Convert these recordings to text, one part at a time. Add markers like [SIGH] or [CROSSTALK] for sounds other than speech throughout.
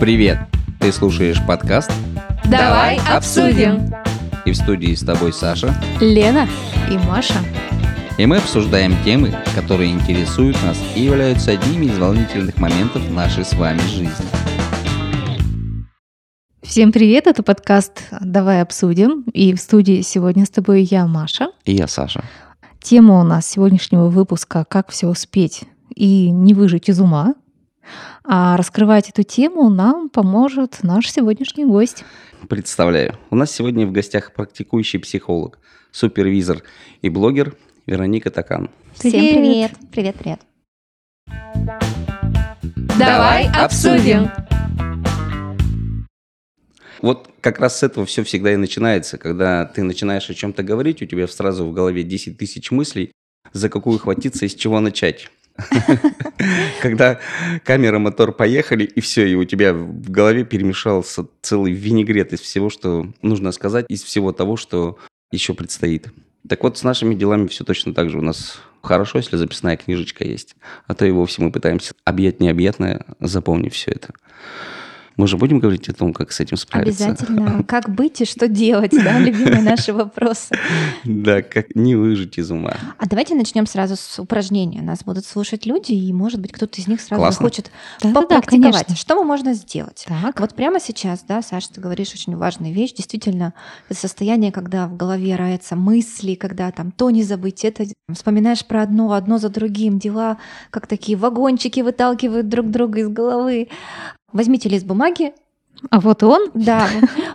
Привет! Ты слушаешь подкаст Давай обсудим. и в студии с тобой Саша. Лена и Маша. И мы обсуждаем темы, которые интересуют нас и являются одними из волнительных моментов нашей с вами жизни. Всем привет, это подкаст «Давай обсудим». И в студии сегодня с тобой я, Маша. И я Саша. Тема у нас сегодняшнего выпуска «Как все успеть и не выжить из ума». А раскрывать эту тему нам поможет наш сегодняшний гость. Представляю, у нас сегодня в гостях практикующий психолог, супервизор и блогер Вероника Такан. Всем Привет. привет! Привет. Давай обсудим. Вот как раз с этого все всегда и начинается, когда ты начинаешь о чем-то говорить, у тебя сразу в голове 10 тысяч мыслей, за какую хватиться и с чего начать. [LAUGHS] Когда камера, мотор поехали, и все, и у тебя в голове перемешался целый винегрет из всего, что нужно сказать, из всего того, что еще предстоит. Так вот, с нашими делами все точно так же. У нас хорошо, если записная книжечка есть, а то и вовсе мы пытаемся объять необъятное, запомнив все это. Мы же будем говорить о том, как с этим справиться. Обязательно. [LAUGHS] Как быть и что делать, да, любимые наши вопросы. Да, как не выжить из ума. А давайте начнем сразу с упражнения. Нас будут слушать люди, и, может быть, кто-то из них сразу Да-да-да, попрактиковать. Что мы можно сделать? Так, Вот прямо сейчас, да, Саша, ты говоришь очень важную вещь. Действительно, это состояние, когда в голове роятся мысли, когда там то не забыть, это вспоминаешь про одно, одно за другим, дела как такие вагончики выталкивают друг друга из головы. Возьмите лист бумаги, а вот он. Да,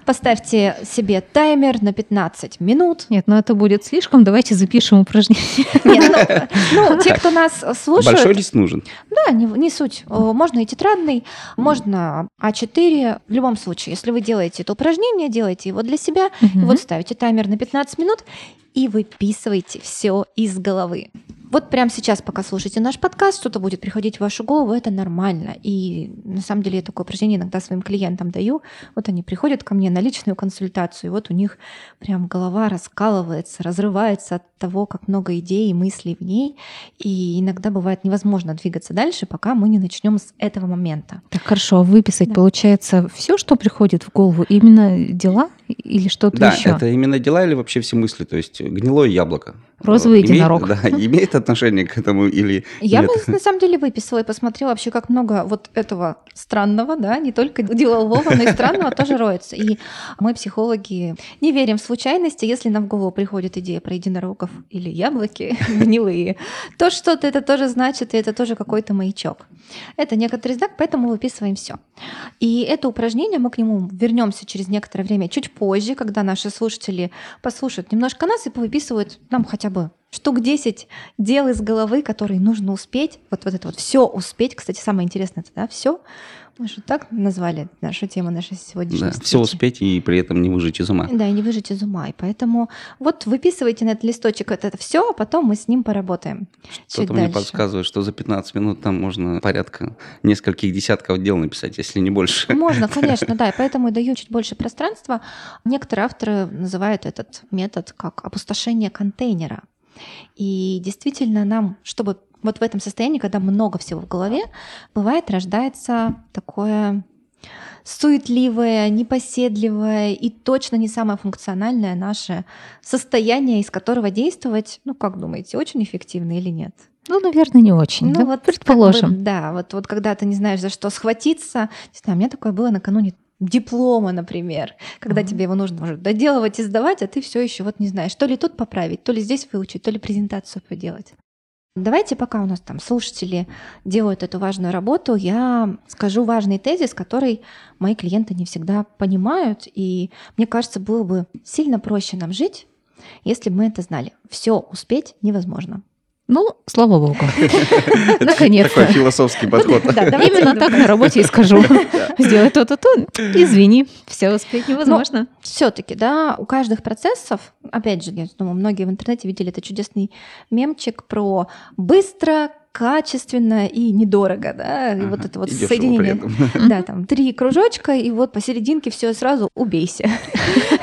поставьте себе таймер на 15 минут. Нет, ну это будет слишком. Давайте запишем упражнение. Нет, ну, ну, те, кто нас слушают, Большой лист нужен. да, не, не суть. Можно и тетрадный, можно А4. В любом случае, если вы делаете это упражнение, делайте его для себя, и Мгм. вот ставите таймер на 15 минут и выписывайте все из головы. Вот прямо сейчас, пока слушаете наш подкаст, что-то будет приходить в вашу голову, это нормально. И на самом деле я такое упражнение иногда своим клиентам даю. Вот они приходят ко мне на личную консультацию, и вот у них прям голова раскалывается, разрывается от того, как много идей и мыслей в ней. И иногда бывает невозможно двигаться дальше, пока мы не начнем с этого момента. Так хорошо, а выписать Да. получается все, что приходит в голову, именно дела или что-то Да, еще? это именно дела или вообще все мысли? То есть гнилое яблоко. Розовый Имеет- единорог. [LAUGHS] Да, имеет отношение к этому или Я нет? бы на самом деле выписала и посмотрела вообще, как много вот этого странного, да, не только делового, но и странного тоже роется. И мы, психологи, не верим в случайности. Если нам в голову приходит идея про единорогов или яблоки [LAUGHS] гнилые, то что-то это тоже значит, и это тоже какой-то маячок. Это некоторый знак, поэтому выписываем все. И это упражнение, мы к нему вернемся через некоторое время, чуть позже, когда наши слушатели послушают немножко нас и повыписывают нам хотя бы штук 10 дел из головы, которые нужно успеть. Вот, вот это вот все успеть. Кстати, самое интересное, это да, все. Мы же так назвали нашу тему нашей сегодняшней Да, встречи. все успеть и при этом не выжить из ума. Да, и не выжить из ума. И поэтому вот выписывайте на этот листочек это, все, а потом мы с ним поработаем. Что-то мне дальше. подсказывает, что за 15 минут там можно порядка нескольких десятков дел написать, если не больше. Можно, конечно, [LAUGHS] да. И поэтому я даю чуть больше пространства. Некоторые авторы называют этот метод как опустошение контейнера. И действительно нам, чтобы вот в этом состоянии, когда много всего в голове, бывает рождается такое суетливое, непоседливое и точно не самое функциональное наше состояние, из которого действовать, ну как думаете, очень эффективно или нет? Ну, наверное, не очень. да, Ну вот как бы, предположим. да, вот, вот когда ты не знаешь, за что схватиться. Не знаю, у меня такое было накануне диплома, например, когда Мгм. тебе его нужно уже доделывать и сдавать, а ты все еще вот не знаешь, то ли тут поправить, то ли здесь выучить, то ли презентацию поделать. Давайте, пока у нас там слушатели делают эту важную работу, я скажу важный тезис, который мои клиенты не всегда понимают, и мне кажется, было бы сильно проще нам жить, если бы мы это знали. Все успеть невозможно. Ну, слава богу. Наконец-то. Такой философский подход. Именно так на работе и скажу. Сделай то-то, то. Извини, все успеть невозможно. все-таки, да, у каждых процессов, опять же, я думаю, многие в интернете видели этот чудесный мемчик про быстро, качественно и недорого, да, и вот это вот И соединение. этом. [LAUGHS] Да, там три кружочка, и вот посерединке все сразу убейся.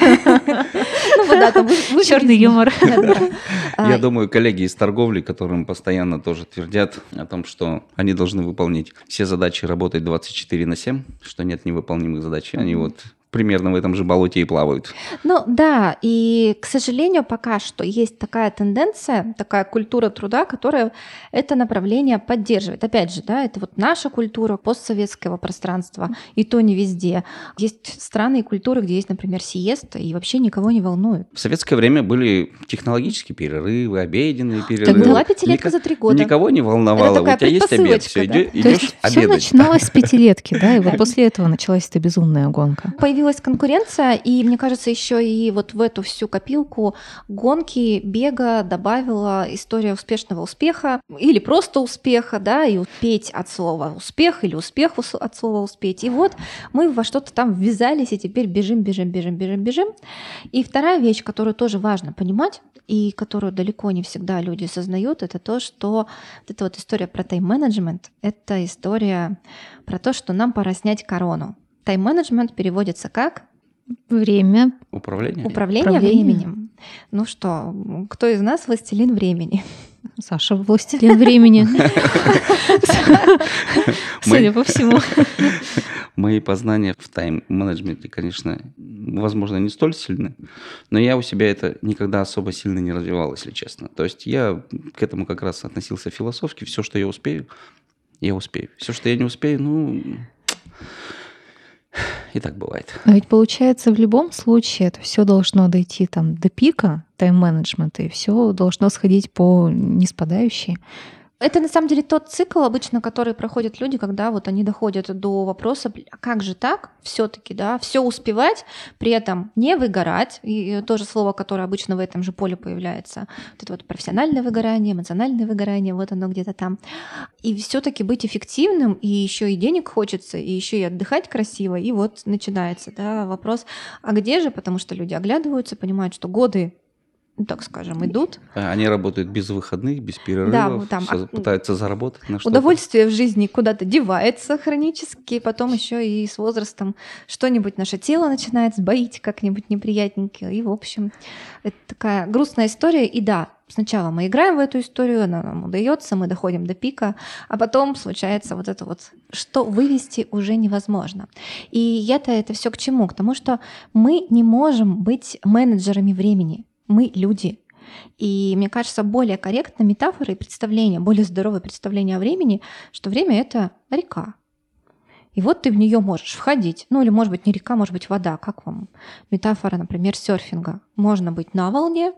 Ну вот да, там Черный юмор. [LAUGHS] Да-да-да. А, Я думаю, коллеги из торговли, которым постоянно тоже твердят о том, что они должны выполнить все задачи, работать 24 на 7, что нет невыполнимых задач, они вот примерно в этом же болоте и плавают. Ну да, и, к сожалению, пока что есть такая тенденция, такая культура труда, которая это направление поддерживает. Опять же, да, это вот наша культура постсоветского пространства, и то не везде. Есть страны и культуры, где есть, например, сиеста, и вообще никого не волнует. В советское время были технологические перерывы, обеденные перерывы. Тогда- Была пятилетка Ника- за три года. Никого не волновало. такая У тебя есть обед, все, да? Есть идешь все обедать. начиналось с [LAUGHS] пятилетки, да, и вот после этого началась эта безумная гонка. Появилась конкуренция, и мне кажется, еще и вот в эту всю копилку гонки, бега добавила история успешного успеха или просто успеха, да, и успеть от слова успех или успех ус- от слова успеть. И вот мы во что-то там ввязались, и теперь бежим, бежим, бежим, бежим, бежим. И вторая вещь, которую тоже важно понимать, и которую далеко не всегда люди осознают, это то, что вот эта вот история про тайм-менеджмент, это история про то, что нам пора снять корону. Тайм-менеджмент переводится как Время. Управление? управление, Управление. временем. Ну что, кто из нас властелин времени? Саша, властелин времени. Судя по всему. Мои познания в тайм-менеджменте, конечно, возможно, не столь сильны, но я у себя это никогда особо сильно не развивал, если честно. То есть я к этому как раз относился философски. Все, что я успею, я успею. Все, что я не успею, ну... [SIGHS] И так бывает. Но ведь получается в любом случае это все должно дойти там до пика тайм-менеджмента, и все должно сходить по неспадающей. Это на самом деле тот цикл обычно, который проходят люди, когда вот они доходят до вопроса, «Бля, а как же так? Все-таки, да, все успевать, при этом не выгорать, и тоже слово, которое обычно в этом же поле появляется, вот это вот профессиональное выгорание, эмоциональное выгорание, вот оно где-то там, и все-таки быть эффективным, и еще и денег хочется, и еще и отдыхать красиво, и вот начинается, да, вопрос, а где же, потому что люди оглядываются, понимают, что годы ну, так скажем, идут, А Они работают без выходных, без перерывов, Да, там, а, пытаются заработать на что-то. Удовольствие в жизни куда-то девается хронически, потом еще и с возрастом что-нибудь наше тело начинает сбоить как-нибудь неприятненько. И, в общем, это такая грустная история. И да, сначала мы играем в эту историю, она нам удается, мы доходим до пика, а потом случается вот это вот, что вывести уже невозможно. И я-то это все к чему? К тому, что мы не можем быть менеджерами времени. Мы люди. И мне кажется, более корректно метафора и представление, более здоровое представление о времени, что время это река. И вот ты в нее можешь входить. Ну или может быть не река, может быть вода. Как вам метафора, например, серфинга? Можно быть на волне,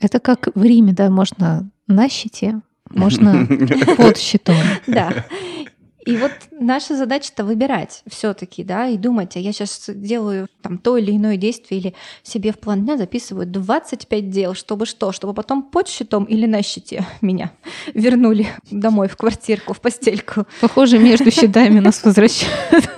Это как в Риме, да, можно на щите, можно [LAUGHS] под щитом. да. [LAUGHS] И вот наша задача-то выбирать все-таки, да, и думать, а я сейчас делаю там то или иное действие, или себе в план дня записываю 25 дел, чтобы что, чтобы потом под щитом или на щите меня [LAUGHS] вернули домой в квартирку, в постельку. Похоже, между [LAUGHS] щитами нас возвращают.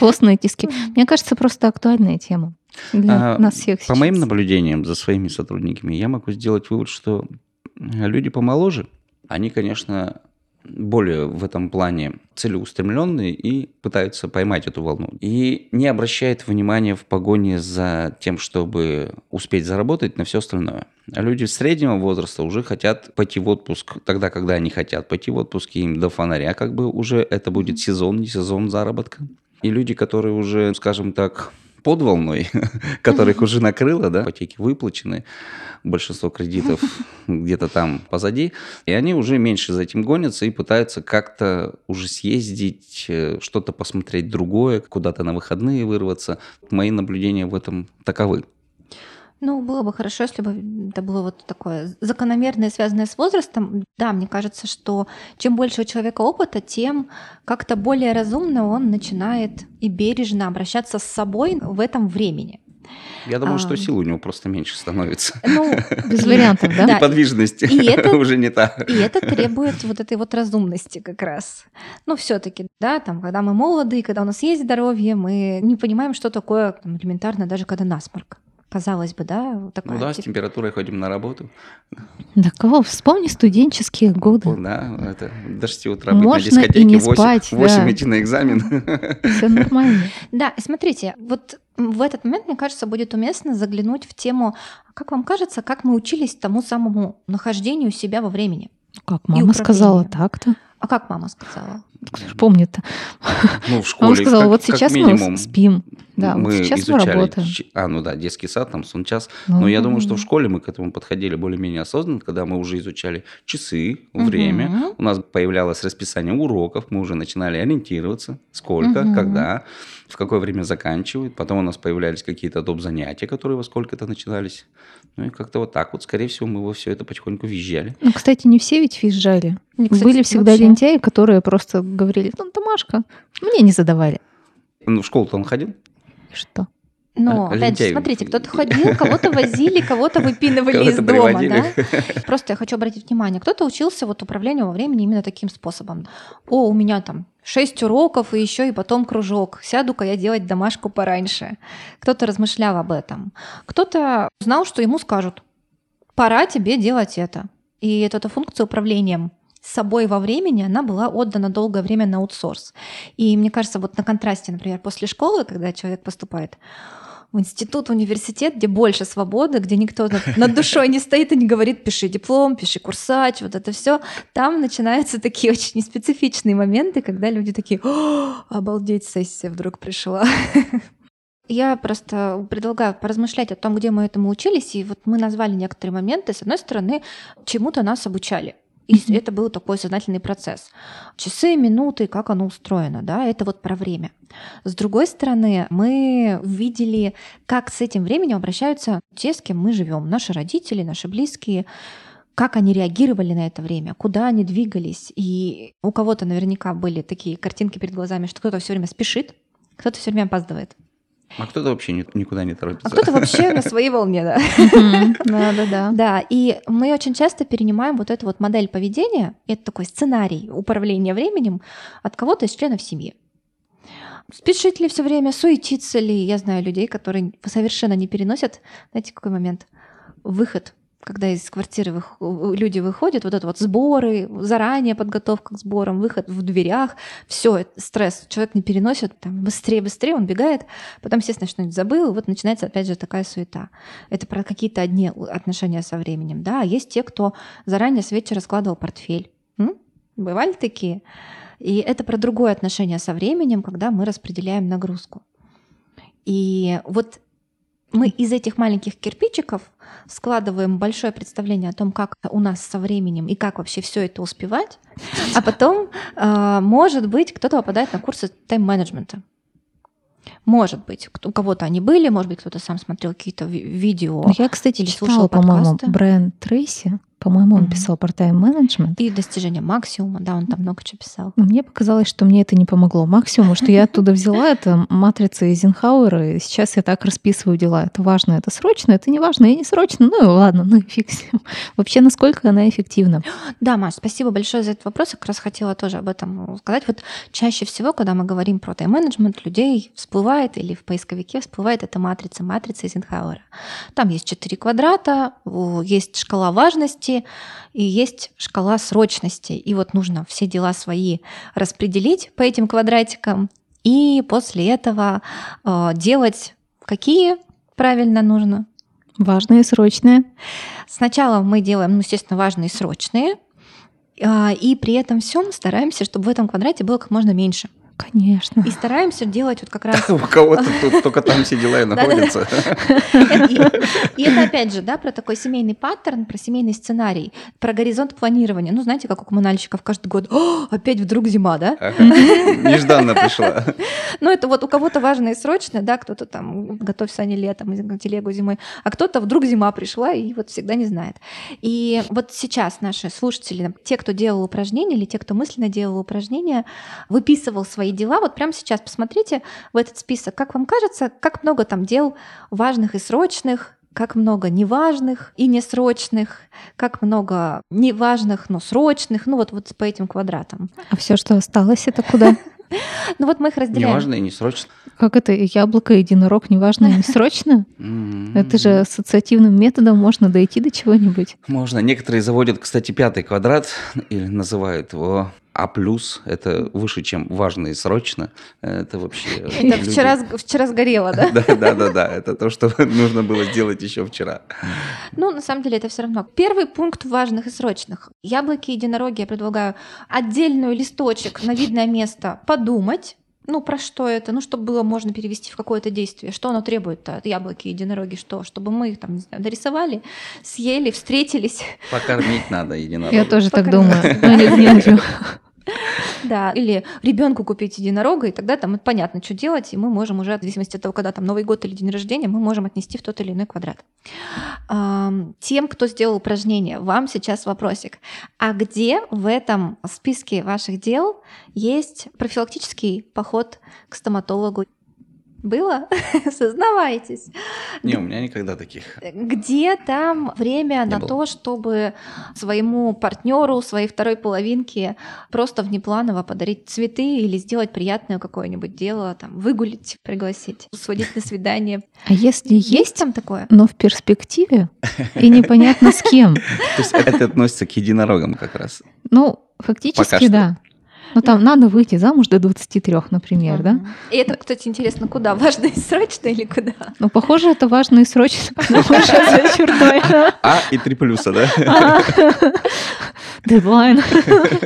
Постные тиски. Мне кажется, просто актуальная тема для А, нас всех По моим наблюдениям за своими сотрудниками, я могу сделать вывод, что люди помоложе, они, конечно, более в этом плане целеустремленные и пытаются поймать эту волну. И не обращают внимания в погоне за тем, чтобы успеть заработать на все остальное. А люди среднего возраста уже хотят пойти в отпуск тогда, когда они хотят пойти в отпуск, и им до фонаря как бы уже это будет сезон, не сезон заработка. И люди, которые уже, скажем так, под волной, [LAUGHS] которых уже накрыло, да, ипотеки выплачены, большинство кредитов где-то там позади, и они уже меньше за этим гонятся и пытаются как-то уже съездить, э, что-то посмотреть другое, куда-то на выходные вырваться. Мои наблюдения в этом таковы. Ну, было бы хорошо, если бы это было вот такое закономерное, связанное с возрастом. Да, мне кажется, что чем больше у человека опыта, тем как-то более разумно он начинает и бережно обращаться с собой в этом времени. Я думаю, что А. сил у него просто меньше становится. Ну, Без вариантов, да? [LAUGHS] Да, Подвижность и это- [LAUGHS] уже не та. И это требует вот этой вот разумности как раз. Ну, все-таки, да, там, когда мы молоды, когда у нас есть здоровье, мы не понимаем, что такое там, элементарно, даже когда насморк. Казалось бы, да? Такое, ну да, с типа, температурой ходим на работу. [LAUGHS] Да кого? Вспомни студенческие годы. Ну да, это до 6 утра быть на Можно и дискотеке, не 8, спать, 8 да. идти на экзамен. [LAUGHS] Все нормально. [LAUGHS] Да, и смотрите, вот в этот момент, мне кажется, будет уместно заглянуть в тему, как вам кажется, как мы учились тому самому нахождению себя во времени? Как мама сказала так-то. А как мама сказала? Кто ж помнит-то? Ну, в школе, Мама сказала, как- вот как сейчас минимум, мы спим. Да, вот мы сейчас мы изучали, работаем. ч- а, ну да, детский сад, там сон час. Ну, Но я думаю, что в школе мы к этому подходили более-менее осознанно, когда мы уже изучали часы, время. Мгм. У нас появлялось расписание уроков, мы уже начинали ориентироваться, сколько, Мгм. когда, в какое время заканчивают. Потом у нас появлялись какие-то доп. занятия, которые во сколько-то начинались. Ну и как-то вот так вот, скорее всего, мы во все это потихоньку визжали. Ну, кстати, не все ведь визжали. Мне, кстати, Были всегда вообще- лентяи, которые просто говорили, ну, домашка. Мне не задавали. Ну, в школу-то он ходил? И Что? Но, А- опять же, смотрите, кто-то ходил, кого-то возили, кого-то выпинывали из Кого-то дома, приводили. да? Просто я хочу обратить внимание, кто-то учился вот управлению во времени именно таким способом. О, у меня там шесть уроков и еще и потом кружок. Сяду-ка я делать домашку пораньше. Кто-то размышлял об этом. Кто-то знал, что ему скажут, пора тебе делать это. И вот эта функция управлением собой во времени, она была отдана долгое время на аутсорс. И мне кажется, вот на контрасте, например, после школы, когда человек поступает в институт, в университет, где больше свободы, где никто [LAUGHS] над, душой не стоит и не говорит, пиши диплом, пиши курсач, вот это все. Там начинаются [LAUGHS] такие очень специфичные моменты, когда люди такие, «О, обалдеть, сессия вдруг пришла. [LAUGHS] Я просто предлагаю поразмышлять о том, где мы этому учились, и вот мы назвали некоторые моменты. С одной стороны, чему-то нас обучали. И Мгм. это был такой сознательный процесс. Часы, минуты, как оно устроено, да, это вот про время. С другой стороны, мы видели, как с этим временем обращаются те, с кем мы живем, наши родители, наши близкие, как они реагировали на это время, куда они двигались. И у кого-то наверняка были такие картинки перед глазами, что кто-то все время спешит, кто-то все время опаздывает, А кто-то вообще ни- никуда не торопится. а кто-то вообще на своей волне, да. Да-да-да. Да, и мы очень часто перенимаем вот эту вот модель поведения, это такой сценарий управления временем от кого-то из членов семьи. Спешит ли все время, суетится ли? Я знаю людей, которые совершенно не переносят, знаете, какой момент? Выход, когда из квартиры вых- люди выходят, вот это вот сборы, заранее подготовка к сборам, выход в дверях, все, стресс, человек не переносит, там, быстрее, быстрее, он бегает, потом, естественно, что-нибудь забыл, и вот начинается опять же такая суета. Это про какие-то одни отношения со временем, да, а есть те, кто заранее с вечера складывал портфель. М? Бывали такие? И это про другое отношение со временем, когда мы распределяем нагрузку. И вот мы из этих маленьких кирпичиков складываем большое представление о том, как у нас со временем и как вообще все это успевать, а потом, э, может быть, кто-то попадает на курсы тайм-менеджмента. Может быть, у кого-то они были, может быть, кто-то сам смотрел какие-то ви- видео Я, кстати, читала, слушала по-моему. Брайан Трейси. По-моему, он писал про тайм-менеджмент. и достижение максимума, да, он там много чего писал. Но мне показалось, что мне это не помогло. Максимум, что я оттуда взяла, это матрица Эйзенхауэра, и сейчас я так расписываю дела. Это важно, это срочно, это не важно, и не срочно. Ну и ладно, ну и фиг с ним. Вообще, насколько она эффективна? Да, Маш, спасибо большое за этот вопрос. Я как раз хотела тоже об этом сказать. Вот чаще всего, когда мы говорим про тайм-менеджмент, людей всплывает или в поисковике всплывает эта матрица, матрица Эйзенхауэра. Там есть четыре квадрата, есть шкала важности и есть шкала срочности. И вот нужно все дела свои распределить по этим квадратикам и после этого э, делать какие правильно нужно. Важное и срочное. Сначала мы делаем, ну, естественно, важные срочные, а, и при этом всем стараемся, чтобы в этом квадрате было как можно меньше. Конечно. И стараемся делать вот как раз... [LAUGHS] У кого-то тут только там все дела и [LAUGHS] [LAUGHS] находятся. И, это опять же, да, про такой семейный паттерн, про семейный сценарий, про горизонт планирования. Ну, знаете, как у коммунальщиков каждый год, «О, опять вдруг зима, да? Нежданно пришла. Ну, это вот у кого-то важно и срочно, да, кто-то там готовь сани летом, и телегу зимой, а кто-то вдруг зима пришла и вот всегда не знает. И вот сейчас наши слушатели, те, кто делал упражнения или те, кто мысленно делал упражнения, выписывал свои дела, вот прямо сейчас посмотрите в этот список, как вам кажется, как много там дел важных и срочных, как много неважных и несрочных, как много неважных, но срочных, ну вот, вот по этим квадратам. А все, что осталось, это куда? [LAUGHS] Ну вот мы их разделяем. Неважно и не срочно. Как это яблоко, единорог, неважно и не срочно? М. Это же ассоциативным методом можно дойти до чего-нибудь. Можно. Некоторые заводят, кстати, пятый квадрат или называют его А+, это выше, чем важно и срочно. Это вообще... [LAUGHS] Это люди- вчера, вчера сгорело, да? [LAUGHS] Да, да, да, да. Это то, что [LAUGHS] нужно было сделать еще вчера. Ну, на самом деле, это все равно. Первый пункт важных и срочных. Яблоки и единороги я предлагаю отдельную листочек на видное место подумать, ну, про что это? Ну, чтобы было можно перевести в какое-то действие. Что оно требует от яблоки и единороги? Что? Чтобы мы их там, не знаю, дорисовали, съели, встретились. Покормить надо единорога. Я тоже так думаю. Ну, не знаю. Да. Или ребенку купить единорога, и тогда там понятно, что делать, и мы можем уже, в зависимости от того, когда там Новый год или день рождения, мы можем отнести в тот или иной квадрат. Тем, кто сделал упражнение, вам сейчас вопросик. А где в этом списке ваших дел есть профилактический поход к стоматологу? Было? [LAUGHS] Сознавайтесь. Не, у меня никогда таких. Где там время Не на было. то, чтобы своему партнеру, своей второй половинке просто внепланово подарить цветы или сделать приятное какое-нибудь дело, там, выгулить, пригласить, сводить на свидание. [LAUGHS] А если Есть есть, там такое? но в перспективе, и непонятно с кем, [LAUGHS] То есть это относится к единорогам как раз. ну, фактически, да. Ну, там надо выйти замуж до 23, например, да? И это, кстати, интересно, куда? Важно и срочно или куда? Ну, похоже, это важно и срочно. потому что за чертой. А и три плюса, да? Дедлайн.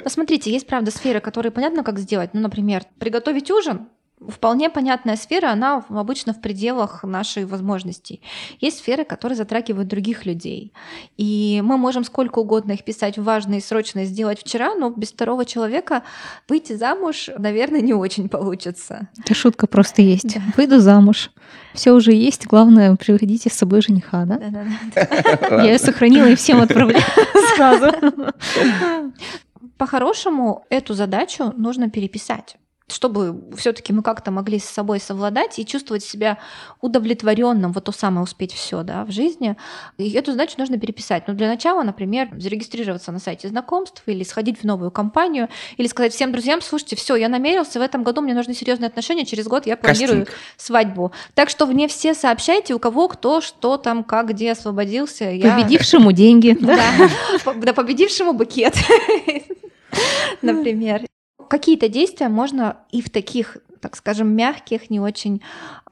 Посмотрите, есть, правда, сферы, которые понятно, как сделать. Ну, например, приготовить ужин. Вполне понятная сфера, она обычно в пределах наших возможностей. Есть сферы, которые затрагивают других людей. И мы можем сколько угодно их писать в важное и срочное сделать вчера, но без второго человека выйти замуж, наверное, не очень получится. Это шутка просто есть. Да. Выйду замуж. Все уже есть. Главное, приводите с собой жениха, да? Да-да-да. Я ее сохранила и всем отправляю [LAUGHS] сразу. По-хорошему, эту задачу нужно переписать чтобы все-таки мы как-то могли с собой совладать и чувствовать себя удовлетворенным, вот то самое успеть все да, в жизни. И эту задачу нужно переписать. Но для начала, например, зарегистрироваться на сайте знакомств или сходить в новую компанию, или сказать всем друзьям, слушайте, все, я намерился, в этом году мне нужны серьезные отношения, через год я планирую Кастинг. свадьбу. Так что мне все сообщайте, у кого кто, что там, как, где освободился. Я- Победившему деньги. [LAUGHS] да, [LAUGHS] по- да, победившему букет, [LAUGHS] например. Какие-то действия можно и в таких, так скажем, мягких, не очень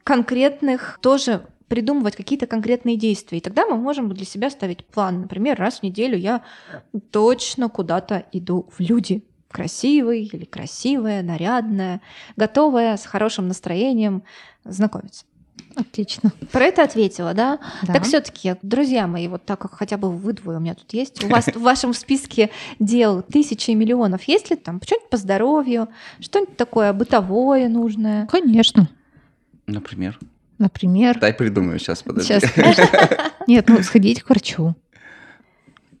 конкретных тоже придумывать какие-то конкретные действия. И тогда мы можем для себя ставить план. Например, раз в неделю я точно куда-то иду в люди. Красивый или красивая, нарядная, готовая, с хорошим настроением знакомиться. Отлично. Про это ответила, да? Да. Так все-таки, друзья мои, вот так как хотя бы вы двое у меня тут есть, у вас [LAUGHS] в вашем списке дел тысячи и миллионов, есть ли там что-нибудь по здоровью, что-нибудь такое бытовое нужное? Конечно. Например. Например, Дай придумаю сейчас, подожди. сейчас. [LAUGHS] Нет, ну сходить к врачу.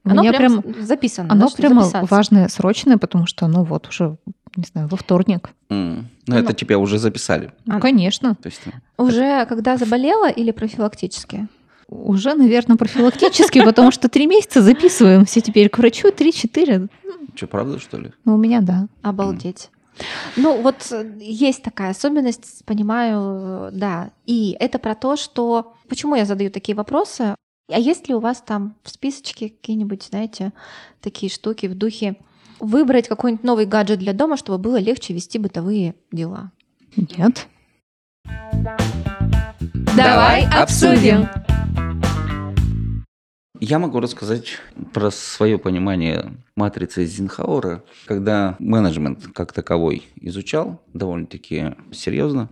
Оно прям, прям, записано. да, оно что прямо записаться. важное, срочное, потому что оно вот уже, не знаю, во вторник. М, Ну, это тебя уже записали. Ну, конечно. То есть, ну, Уже когда заболела или профилактически? Уже, наверное, профилактически, потому что три месяца записываемся теперь к врачу, три-четыре. что, правда, что ли? Ну, у меня да. Обалдеть. Ну, вот э, есть такая особенность, понимаю, э, да. И это про то, что... Почему я задаю такие вопросы? А есть ли у вас там в списочке какие-нибудь, знаете, такие штуки в духе выбрать какой-нибудь новый гаджет для дома, чтобы было легче вести бытовые дела? Нет. Давай обсудим. Я могу рассказать про свое понимание матрицы Зинхауэра, когда менеджмент как таковой изучал довольно-таки серьезно,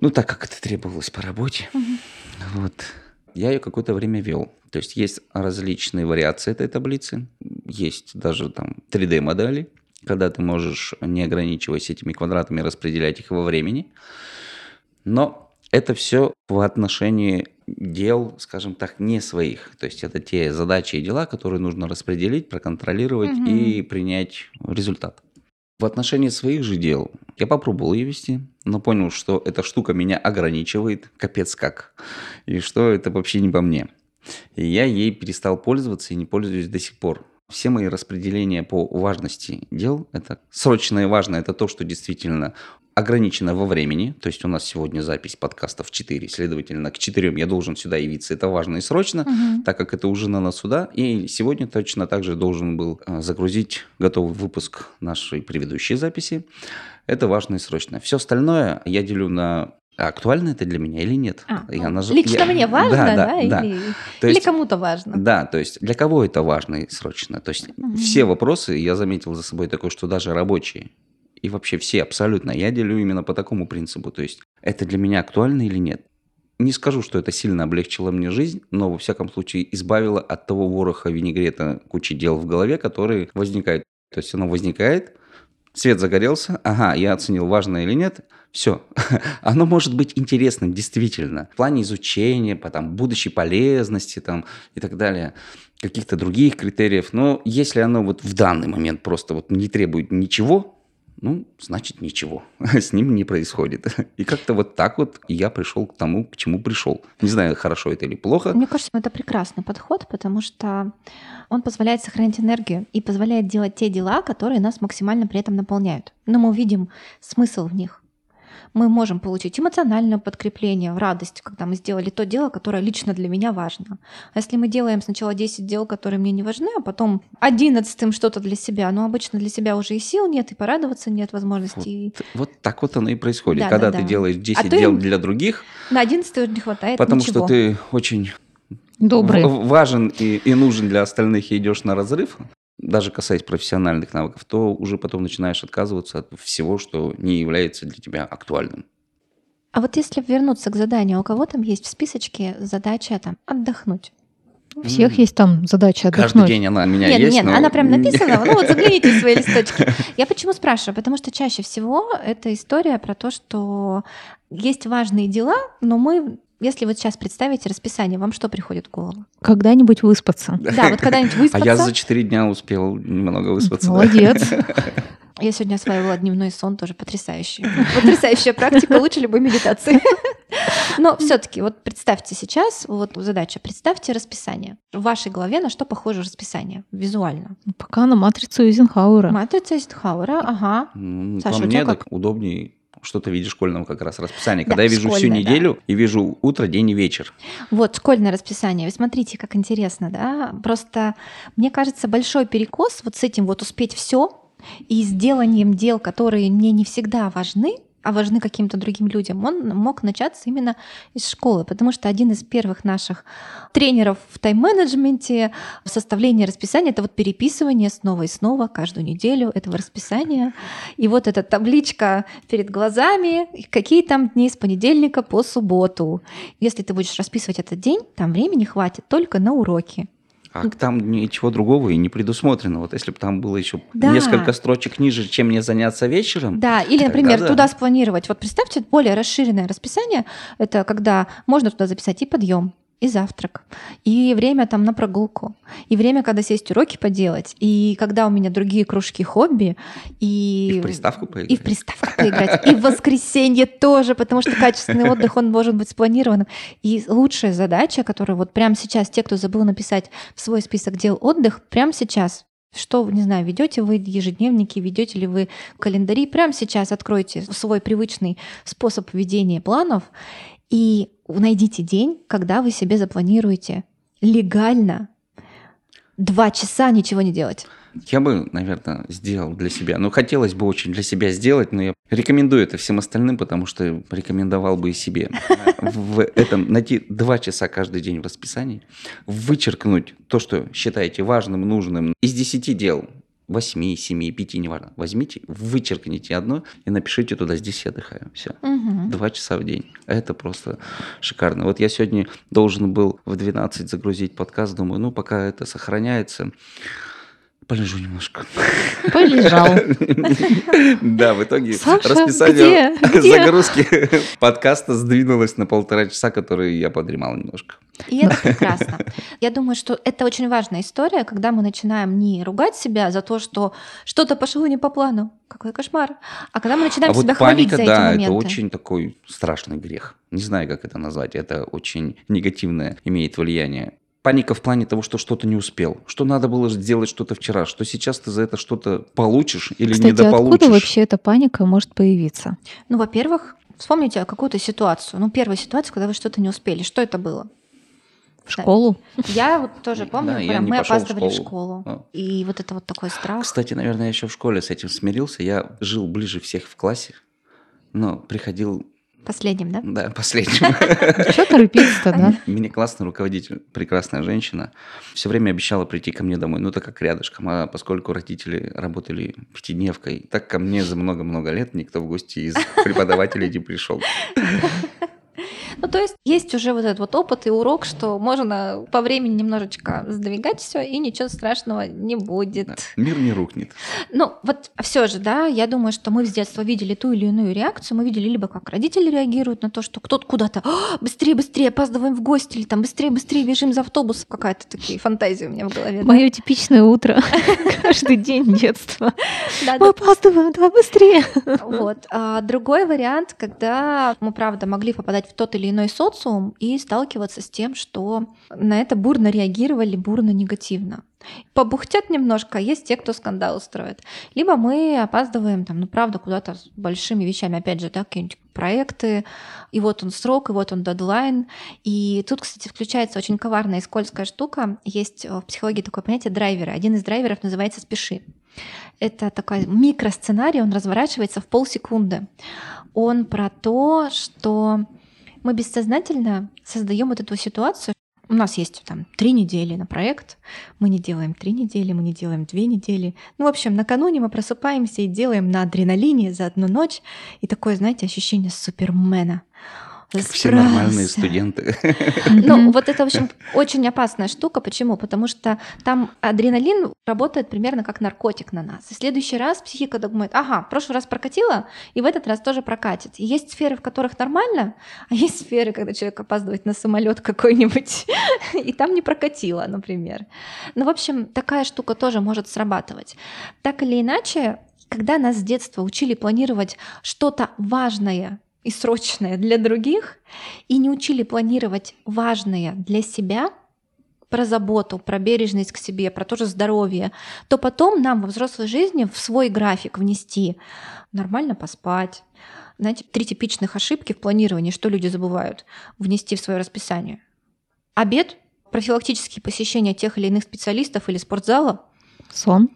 ну так как это требовалось по работе, вот, я ее какое-то время вел. То есть есть различные вариации этой таблицы, есть даже там 3D-модели, когда ты можешь, не ограничиваясь этими квадратами, распределять их во времени. Но это все в отношении дел, скажем так, не своих. То есть это те задачи и дела, которые нужно распределить, проконтролировать Мгм. и принять результат. В отношении своих же дел я попробовал ее вести, но понял, что эта штука меня ограничивает, капец как, и что это вообще не по мне. И я ей перестал пользоваться и не пользуюсь до сих пор. Все мои распределения по важности дел, это срочное и важное, это то, что действительно ограничено во времени, то есть у нас сегодня запись подкастов 4, следовательно, к 4 я должен сюда явиться, это важно и срочно, угу. так как это уже на нас сюда, и сегодня точно так же должен был э, загрузить готовый выпуск нашей предыдущей записи, это важно и срочно. Все остальное я делю на а актуально это для меня или нет? А, я наж... Лично я... мне важно, да, да, да, да. или, или кому-то важно? Да, то есть для кого это важно и срочно? То есть угу. все вопросы, я заметил за собой такое, что даже рабочие, и вообще все абсолютно, я делю именно по такому принципу. То есть это для меня актуально или нет? Не скажу, что это сильно облегчило мне жизнь, но во всяком случае избавило от того вороха винегрета кучи дел в голове, которые возникают. То есть оно возникает, свет загорелся, ага, я оценил, важно или нет, все. [LAUGHS] Оно может быть интересным, действительно, в плане изучения, потом, будущей полезности там, и так далее, каких-то других критериев. Но если оно вот в данный момент просто вот не требует ничего, ну, значит, ничего [LAUGHS] с ним не происходит. [LAUGHS] И как-то вот так вот я пришел к тому, к чему пришел. Не знаю, хорошо это или плохо. Мне кажется, это прекрасный подход, потому что он позволяет сохранить энергию и позволяет делать те дела, которые нас максимально при этом наполняют. Но мы увидим смысл в них мы можем получить эмоциональное подкрепление, радость, когда мы сделали то дело, которое лично для меня важно. А если мы делаем сначала 10 дел, которые мне не важны, а потом 11 что-то для себя, но обычно для себя уже и сил нет, и порадоваться нет возможности. Вот, вот так вот оно и происходит. Да, когда да, ты да. делаешь 10 а дел для других, на 11 уже не хватает Потому ничего. что ты очень Добрый. важен и, и нужен для остальных и идешь на разрыв, даже касаясь профессиональных навыков, то уже потом начинаешь отказываться от всего, что не является для тебя актуальным. А вот если вернуться к заданию, у кого там есть в списочке задача там отдохнуть? У всех есть там задача отдохнуть. Каждый день она у меня нет, есть. Нет, но... она прям написана. Ну вот загляните в свои [LAUGHS] листочки. Я почему спрашиваю? Потому что чаще всего это история про то, что есть важные дела, но мы если вот сейчас представите расписание, вам что приходит в голову? Когда-нибудь выспаться. [LAUGHS] Да, вот когда-нибудь выспаться. А я за четыре дня успел немного выспаться. Молодец. [LAUGHS] Я сегодня осваивала дневной сон, тоже потрясающий. Потрясающая практика, лучше любой медитации. [LAUGHS] Но все-таки вот представьте сейчас, вот задача, представьте расписание. В вашей голове на что похоже расписание визуально? Пока на матрицу Эйзенхауэра. Матрица Эйзенхауэра, ага. Саша, По мне так удобнее что-то в виде школьного как раз расписания. Когда да, я вижу всю неделю да. и вижу утро, день и вечер. Вот, школьное расписание. Вы смотрите, как интересно, да? Просто, мне кажется, большой перекос вот с этим вот успеть все и сделанием дел, которые мне не всегда важны, важны каким-то другим людям, он мог начаться именно из школы, потому что один из первых наших тренеров в тайм-менеджменте, в составлении расписания, это вот переписывание снова и снова каждую неделю этого расписания. И вот эта табличка перед глазами, какие там дни с понедельника по субботу. Если ты будешь расписывать этот день, там времени хватит только на уроки. А там ничего другого и не предусмотрено. Вот если бы там было еще да. несколько строчек ниже, чем мне заняться вечером. Да, или, например, да. туда спланировать. Вот представьте, более расширенное расписание, это когда можно туда записать и подъем, и завтрак, и время там на прогулку, и время, когда сесть уроки поделать, и когда у меня другие кружки хобби, и... И в приставку поиграть. И в приставку поиграть, и в воскресенье тоже, потому что качественный отдых, он может быть спланированным. И лучшая задача, которую вот прямо сейчас те, кто забыл написать в свой список дел отдых, прямо сейчас что, не знаю, ведете вы ежедневники, ведете ли вы календари, прямо сейчас откройте свой привычный способ ведения планов и найдите день, когда вы себе запланируете легально два часа ничего не делать. Я бы, наверное, сделал для себя. Ну, хотелось бы очень для себя сделать, но я рекомендую это всем остальным, потому что рекомендовал бы и себе. В этом найти два часа каждый день в расписании, вычеркнуть то, что считаете важным, нужным из десяти дел. 8, 7, 5, неважно. Возьмите, вычеркните одно и напишите туда «Здесь я отдыхаю». Все. Угу. Два часа в день. Это просто шикарно. Вот я сегодня должен был в 12 загрузить подкаст. Думаю, ну, пока это сохраняется, Полежу немножко. Полежал. [LAUGHS] Да, в итоге Саша, расписание где? Где? загрузки подкаста сдвинулось на полтора часа, которые я подремал немножко. И это прекрасно. Я думаю, что это очень важная история, когда мы начинаем не ругать себя за то, что что-то пошло не по плану, какой кошмар, а когда мы начинаем А вот себя хвалить паника, за эти да, моменты. это очень такой страшный грех. Не знаю, как это назвать. Это очень негативное имеет влияние. Паника в плане того, что что-то не успел, что надо было сделать что-то вчера, что сейчас ты за это что-то получишь или Кстати, недополучишь. откуда вообще эта паника может появиться? Ну, во-первых, вспомните какую-то ситуацию. Ну, первая ситуация, когда вы что-то не успели. Что это было? В школу? Я вот тоже помню, Да, я прям мы в опаздывали в школу. школу. А. И вот это вот такой страх. Кстати, наверное, я еще в школе с этим смирился. Я жил ближе всех в классе, но приходил, Последним, да? да, последним. [LAUGHS] Что торопиться-то, да? Меня классный руководитель, прекрасная женщина, все время обещала прийти ко мне домой, ну так как рядышком, а поскольку родители работали пятидневкой, так ко мне за много-много лет никто в гости из преподавателей не пришел. [LAUGHS] Ну, то есть есть уже вот этот вот опыт и урок, что можно по времени немножечко сдвигать все, и ничего страшного не будет. Да, Мир не рухнет. Ну, вот все же, да, я думаю, что мы с детства видели ту или иную реакцию. Мы видели либо как родители реагируют на то, что кто-то куда-то «А, быстрее, быстрее, опаздываем в гости, или там быстрее, быстрее бежим за автобус. Какая-то такие фантазии у меня в голове. да. Мое типичное утро. [LAUGHS] Каждый день детства. Да, Мы опаздываем, давай быстрее. Вот. А другой вариант, когда мы, правда, могли попадать в тот или иной социум и сталкиваться с тем, что на это бурно реагировали, бурно негативно. Побухтят немножко, есть те, кто скандал устроит. Либо мы опаздываем, там, ну, правда, куда-то с большими вещами, опять же, да, какие-нибудь проекты, и вот он срок, и вот он дедлайн. И тут, кстати, включается очень коварная и скользкая штука. Есть в психологии такое понятие драйверы. Один из драйверов называется «спеши». Это такой микросценарий, он разворачивается в полсекунды. Он про то, что мы бессознательно создаем вот эту ситуацию. У нас есть там три недели на проект, мы не делаем три недели, мы не делаем две недели. Ну, в общем, накануне мы просыпаемся и делаем на адреналине за одну ночь. И такое, знаете, ощущение супермена. Как все нормальные студенты. [LAUGHS] Ну, вот это, в общем, очень опасная штука. Почему? Потому что там адреналин работает примерно как наркотик на нас. И в следующий раз психика думает, ага, в прошлый раз прокатила, и в этот раз тоже прокатит. И есть сферы, в которых нормально, а есть сферы, когда человек опаздывает на самолет какой-нибудь, [LAUGHS] и там не прокатило, например. Ну, в общем, такая штука тоже может срабатывать. Так или иначе, когда нас с детства учили планировать что-то важное и срочное для других, и не учили планировать важное для себя, про заботу, про бережность к себе, про то же здоровье, то потом нам во взрослой жизни в свой график внести нормально поспать. Знаете, три типичных ошибки в планировании, что люди забывают внести в свое расписание. Обед, профилактические посещения тех или иных специалистов или спортзала, Сон.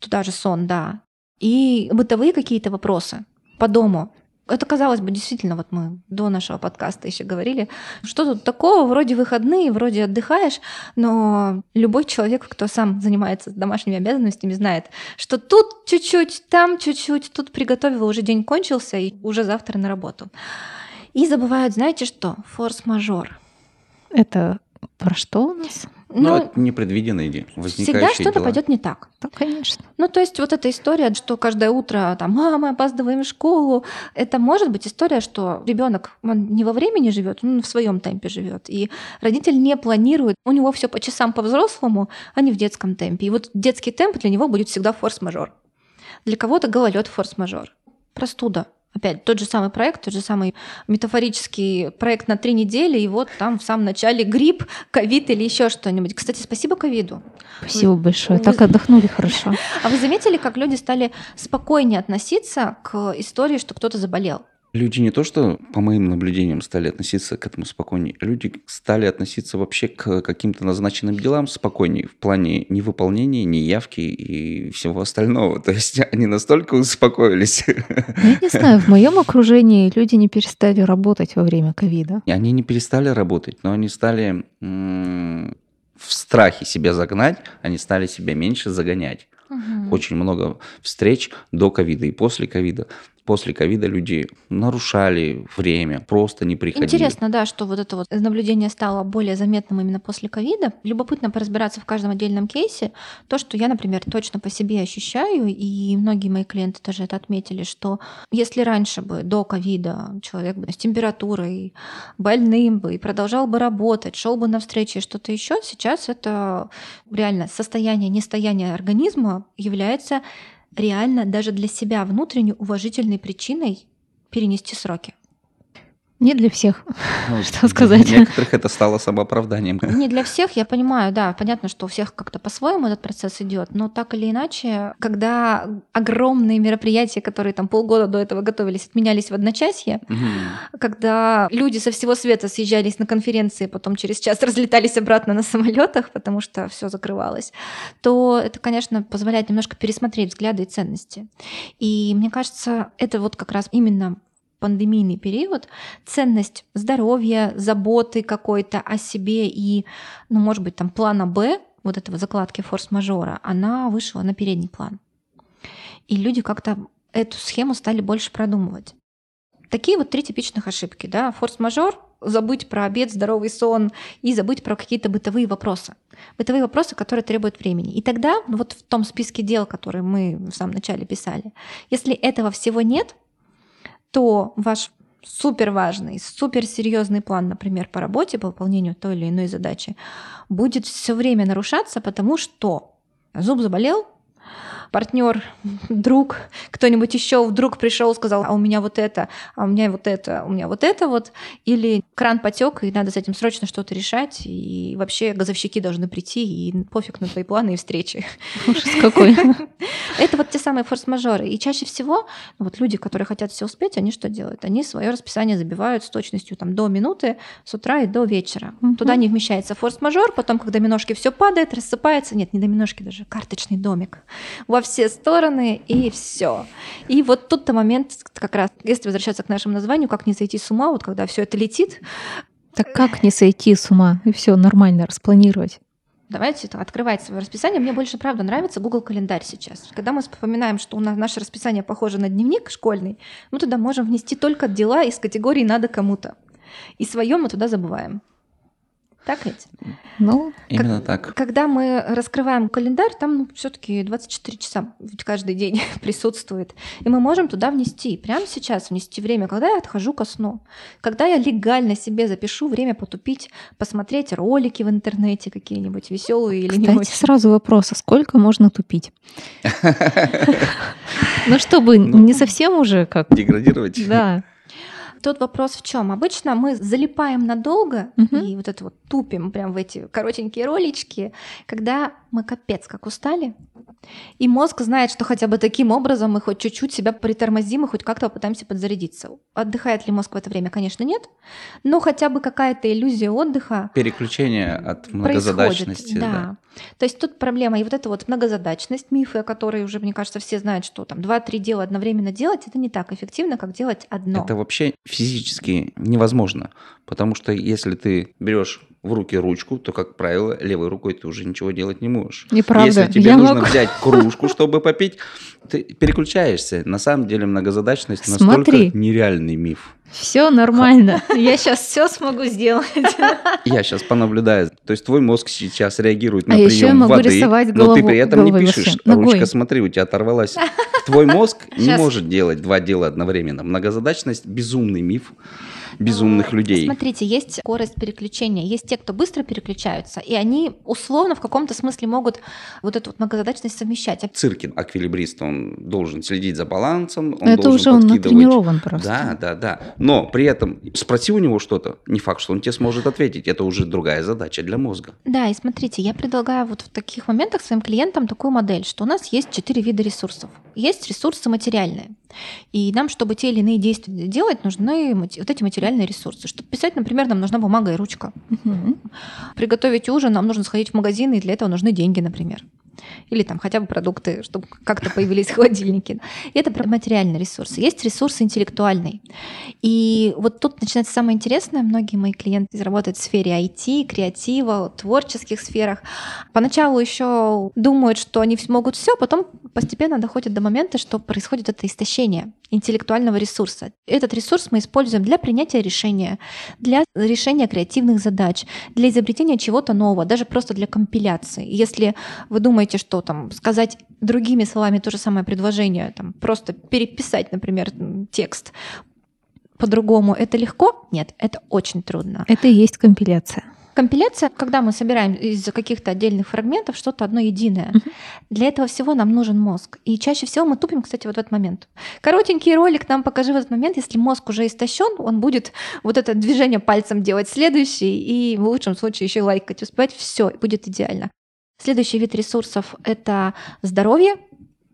туда же сон, да. И бытовые какие-то вопросы по дому. Это, казалось бы, действительно, вот мы до нашего подкаста еще говорили, что тут такого, вроде выходные, вроде отдыхаешь, но любой человек, кто сам занимается домашними обязанностями, знает, что тут чуть-чуть, там чуть-чуть, тут приготовила, уже день кончился, и уже завтра на работу. И забывают, знаете что? Форс-мажор. Это про что у нас? Ну, Ну, это непредвиденные де- всегда возникающие что-то дела. пойдет не так. Да, конечно. Ну, то есть вот эта история, что каждое утро там, а, мы опаздываем в школу, это может быть история, что ребенок он не во времени живет, он в своем темпе живет. И родитель не планирует, у него все по часам по-взрослому, а не в детском темпе. И вот детский темп для него будет всегда форс-мажор. Для кого-то гололед форс-мажор. Простуда. Опять тот же самый проект, тот же самый метафорический проект на три недели, и вот там в самом начале грипп, ковид или еще что-нибудь. Кстати, спасибо ковиду. Спасибо большое. вы- Так отдохнули хорошо. А вы заметили, как люди стали спокойнее относиться к истории, что кто-то заболел? Люди не то, что, по моим наблюдениям, стали относиться к этому спокойнее, люди стали относиться вообще к каким-то назначенным делам спокойнее в плане невыполнения, неявки и всего остального. То есть они настолько успокоились. Ну, Я не знаю, в моем окружении люди не перестали работать во время ковида. Они не перестали работать, но они стали м, в страхе себя загнать, они стали себя меньше загонять. Очень много встреч до ковида и после ковида. После ковида люди нарушали время, просто не приходили. Интересно, да, что вот это вот наблюдение стало более заметным именно после ковида. Любопытно поразбираться в каждом отдельном кейсе. То, что я, например, точно по себе ощущаю, и многие мои клиенты тоже это отметили, что если раньше бы до ковида человек бы с температурой, больным бы и продолжал бы работать, шел бы на встречи и что-то еще, сейчас это реально состояние нестояния организма является реально даже для себя внутренне уважительной причиной перенести сроки. Не для всех, Ну, [LAUGHS] что сказать. Для некоторых это стало самооправданием. [LAUGHS] Не для всех, я понимаю, да, понятно, что у всех как-то по-своему этот процесс идет, но так или иначе, когда огромные мероприятия, которые там полгода до этого готовились, отменялись в одночасье, Мгм. когда люди со всего света съезжались на конференции, потом через час [LAUGHS] разлетались обратно на самолетах, потому что все закрывалось, то это, конечно, позволяет немножко пересмотреть взгляды и ценности. И мне кажется, это вот как раз именно пандемийный период, ценность здоровья, заботы какой-то о себе и, ну, может быть, там плана Б, вот этого закладки форс-мажора, она вышла на передний план. И люди как-то эту схему стали больше продумывать. Такие вот три типичных ошибки, да, форс-мажор, забыть про обед, здоровый сон и забыть про какие-то бытовые вопросы. Бытовые вопросы, которые требуют времени. И тогда вот в том списке дел, который мы в самом начале писали, если этого всего нет, то ваш супер важный, супер серьезный план, например, по работе, по выполнению той или иной задачи, будет все время нарушаться, потому что зуб заболел, партнер, друг, кто-нибудь еще вдруг пришел, сказал, а у меня вот это, а у меня вот это, у меня вот это вот, или кран потек, и надо с этим срочно что-то решать, и вообще газовщики должны прийти, и пофиг на твои планы и встречи. Ужас какой. [LAUGHS] Это вот те самые форс-мажоры. И чаще всего ну, вот люди, которые хотят все успеть, они что делают? Они свое расписание забивают с точностью там, до минуты с утра и до вечера. Туда не вмещается форс-мажор, потом, когда миножки все падает, рассыпается. Нет, не до миножки даже, карточный домик. Во все стороны, и все. И вот тут-то момент, как раз, если возвращаться к нашему названию, как не сойти с ума, вот когда все это летит, Так как не сойти с ума и все нормально распланировать? Давайте это, открывать свое расписание. Мне больше, правда, нравится Google календарь сейчас. Когда мы вспоминаем, что у нас наше расписание похоже на дневник школьный, мы туда можем внести только дела из категории «надо кому-то». И свое мы туда забываем. Так ведь? Ну, Именно так. Когда мы раскрываем календарь, там ну, все-таки 24 часа ведь каждый день [LAUGHS] присутствует. И мы можем туда внести, прямо сейчас внести время, когда я отхожу ко сну, когда я легально себе запишу время потупить, посмотреть ролики в интернете какие-нибудь веселые или не кстати, очень. сразу вопрос, а сколько можно тупить? [LAUGHS] Ну, чтобы Ну. не совсем уже как... Деградировать. Да. Тут вопрос в чем? Обычно мы залипаем надолго Мгм. и вот это вот тупим прям в эти коротенькие ролички, когда мы капец как устали, и мозг знает, что хотя бы таким образом мы хоть чуть-чуть себя притормозим и хоть как-то попытаемся подзарядиться. Отдыхает ли мозг в это время? Конечно, нет, но хотя бы какая-то иллюзия отдыха Переключение от многозадачности. да. Да. То есть тут проблема. И вот эта вот многозадачность, мифы, о которой уже, мне кажется, все знают, что там два-три дела одновременно делать, это не так эффективно, как делать одно. Это вообще физически невозможно. Потому что если ты берешь в руки ручку, то, как правило, левой рукой ты уже ничего делать не можешь. Неправда. Если тебе Я нужно могу. взять [LAUGHS] кружку, чтобы попить, ты переключаешься. На самом деле многозадачность Смотри. настолько нереальный миф. Все нормально. [LAUGHS] Я сейчас все смогу сделать. [LAUGHS] Я сейчас понаблюдаю. То есть твой мозг сейчас реагирует на А еще я прием могу воды, рисовать но голову- ты при этом не пишешь. вообще, ногой. Ручка, смотри, у тебя оторвалась. Твой мозг не Щас. может делать два дела одновременно. Многозадачность – безумный миф безумных людей. Смотрите, есть скорость переключения. Есть те, кто быстро переключаются, и они условно в каком-то смысле могут вот эту вот многозадачность совмещать. В цирке аквилибрист, он должен следить за балансом, он Это должен уже он натренирован просто. Да, да, да. Но при этом спроси у него что-то, не факт, что он тебе сможет ответить. Это уже другая задача для мозга. Да, и смотрите, я предлагаю вот в таких моментах своим клиентам такую модель, что у нас есть четыре вида ресурсов. Есть ресурсы материальные. И нам, чтобы те или иные действия делать, нужны вот эти материальные ресурсы. Чтобы писать, например, нам нужна бумага и ручка. Мгм. Приготовить ужин, нам нужно сходить в магазин, и для этого нужны деньги, например. Или там хотя бы продукты, чтобы как-то появились в холодильнике. И это про материальные ресурсы. Есть ресурсы интеллектуальные. И вот тут начинается самое интересное. Многие мои клиенты работают в сфере IT, креатива, творческих сферах. Поначалу еще думают, что они могут все, потом постепенно доходит до момента, что происходит это истощение интеллектуального ресурса. Этот ресурс мы используем для принятия решения, для решения креативных задач, для изобретения чего-то нового, даже просто для компиляции. Если вы думаете, что там сказать другими словами то же самое предложение, там, просто переписать, например, текст по-другому, это легко? Нет, это очень трудно. Это и есть компиляция. Компиляция, когда мы собираем из каких-то отдельных фрагментов что-то одно единое. Uh-huh. Для этого всего нам нужен мозг. И чаще всего мы тупим, кстати, вот в этот момент. Коротенький ролик нам покажи в этот момент, если мозг уже истощен, он будет вот это движение пальцем делать следующий, и в лучшем случае еще лайкать, успевать, все, будет идеально. Следующий вид ресурсов — это здоровье.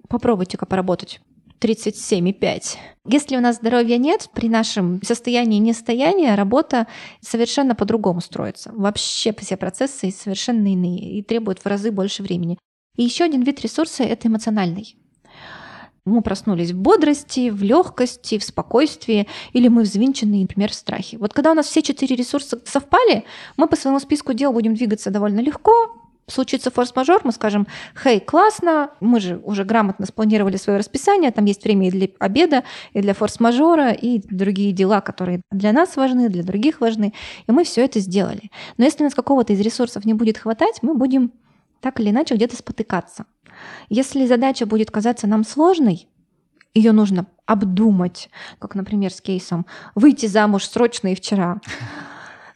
Попробуйте-ка поработать 37,5. Если у нас здоровья нет, при нашем состоянии нестояния работа совершенно по-другому строится. Вообще все процессы совершенно иные и требуют в разы больше времени. И еще один вид ресурса — это эмоциональный. Мы проснулись в бодрости, в легкости, в спокойствии, или мы взвинчены, например, в страхе. Вот когда у нас все четыре ресурса совпали, мы по своему списку дел будем двигаться довольно легко, случится форс-мажор, мы скажем, хей, классно, мы же уже грамотно спланировали свое расписание, там есть время и для обеда, и для форс-мажора, и другие дела, которые для нас важны, для других важны, и мы все это сделали. Но если у нас какого-то из ресурсов не будет хватать, мы будем так или иначе где-то спотыкаться. Если задача будет казаться нам сложной, ее нужно обдумать, как, например, с кейсом «выйти замуж срочно и вчера»,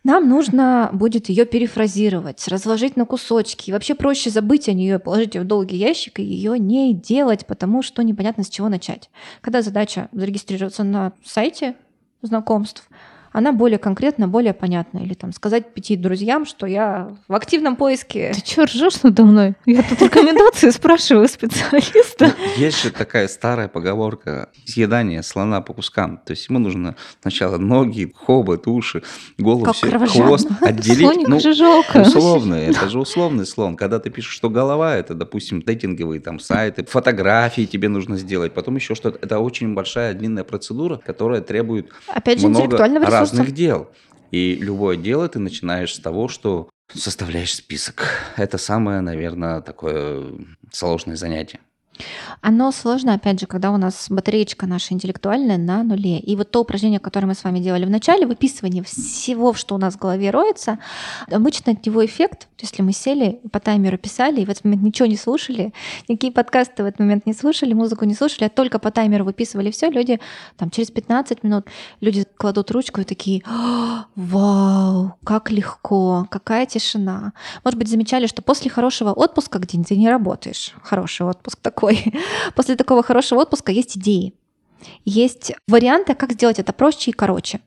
нам нужно будет ее перефразировать, разложить на кусочки. И вообще проще забыть о нее, положить ее в долгий ящик и ее не делать, потому что непонятно с чего начать. Когда задача зарегистрироваться на сайте знакомств, она более конкретна, более понятна. Или там сказать пяти друзьям, что я в активном поиске. Ты что, ржешь надо мной? Я тут рекомендации [LAUGHS] спрашиваю специалиста. Есть же такая старая поговорка съедание слона по кускам. То есть ему нужно сначала ноги, хобот, уши, голову, как все, хвост отделить. Слоник ну, же жалко. Условный, это же условный слон. Когда ты пишешь, что голова, это, допустим, дейтинговые там сайты, фотографии тебе нужно сделать, потом еще что-то. Это очень большая длинная процедура, которая требует Опять же, много интеллектуального. Разных дел. И любое дело ты начинаешь с того, что составляешь список. Это самое, наверное, такое сложное занятие. Оно сложно, опять же, когда у нас батареечка наша интеллектуальная на нуле. И вот то упражнение, которое мы с вами делали в начале, выписывание всего, что у нас в голове роется, обычно от него эффект, если мы сели, по таймеру писали, и в этот момент ничего не слушали, никакие подкасты в этот момент не слушали, музыку не слушали, а только по таймеру выписывали все, люди там через 15 минут, люди кладут ручку и такие, «А, вау, как легко, какая тишина. Может быть, замечали, что после хорошего отпуска, где ты не работаешь, хороший отпуск такой, [LAUGHS] после такого хорошего отпуска есть идеи, есть варианты, как сделать это проще и короче.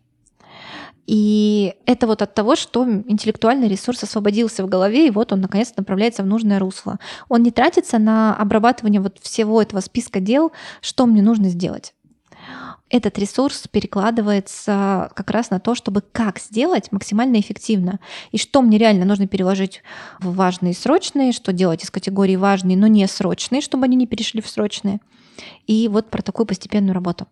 И это вот от того, что интеллектуальный ресурс освободился в голове, и вот он наконец-то направляется в нужное русло. Он не тратится на обрабатывание вот всего этого списка дел, что мне нужно сделать. Этот ресурс перекладывается как раз на то, чтобы как сделать максимально эффективно. И что мне реально нужно переложить в важные и срочные, что делать из категории важные, но не срочные, чтобы они не перешли в срочные. И вот про такую постепенную работу.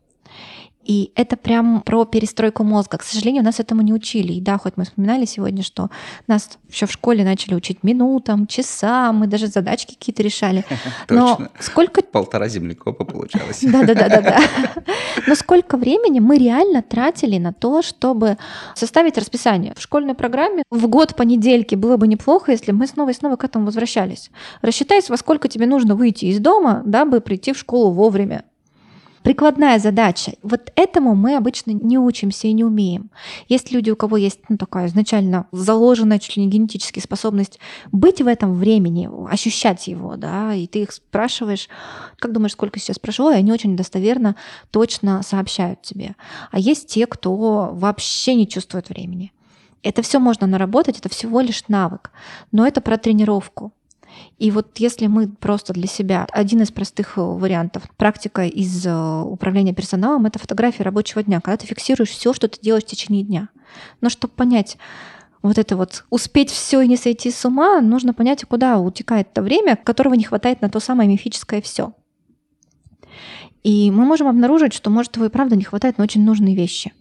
И это прям про перестройку мозга. К сожалению, нас этому не учили. И да, хоть мы вспоминали сегодня, что нас еще в школе начали учить минутам, часам, мы даже задачки какие-то решали. [LAUGHS] Но сколько... Полтора землекопа получалось. Да-да-да-да. [LAUGHS] Но сколько времени мы реально тратили на то, чтобы составить расписание? В школьной программе в год по недельке было бы неплохо, если мы снова и снова к этому возвращались. Рассчитай, во сколько тебе нужно выйти из дома, дабы прийти в школу вовремя. Прикладная задача. Вот этому мы обычно не учимся и не умеем. Есть люди, у кого есть ну, такая изначально заложенная чуть ли не генетически способность быть в этом времени, ощущать его, да, и ты их спрашиваешь, как думаешь, сколько сейчас прошло, и они очень достоверно, точно сообщают тебе. А есть те, кто вообще не чувствует времени. Это все можно наработать, это всего лишь навык, но это про тренировку. И вот если мы просто для себя, один из простых э, вариантов, практика из э, управления персоналом, это фотография рабочего дня, когда ты фиксируешь все, что ты делаешь в течение дня. Но чтобы понять, вот это вот успеть все и не сойти с ума, нужно понять, куда утекает это время, которого не хватает на то самое мифическое все. И мы можем обнаружить, что, может, его и правда не хватает на очень нужные вещи.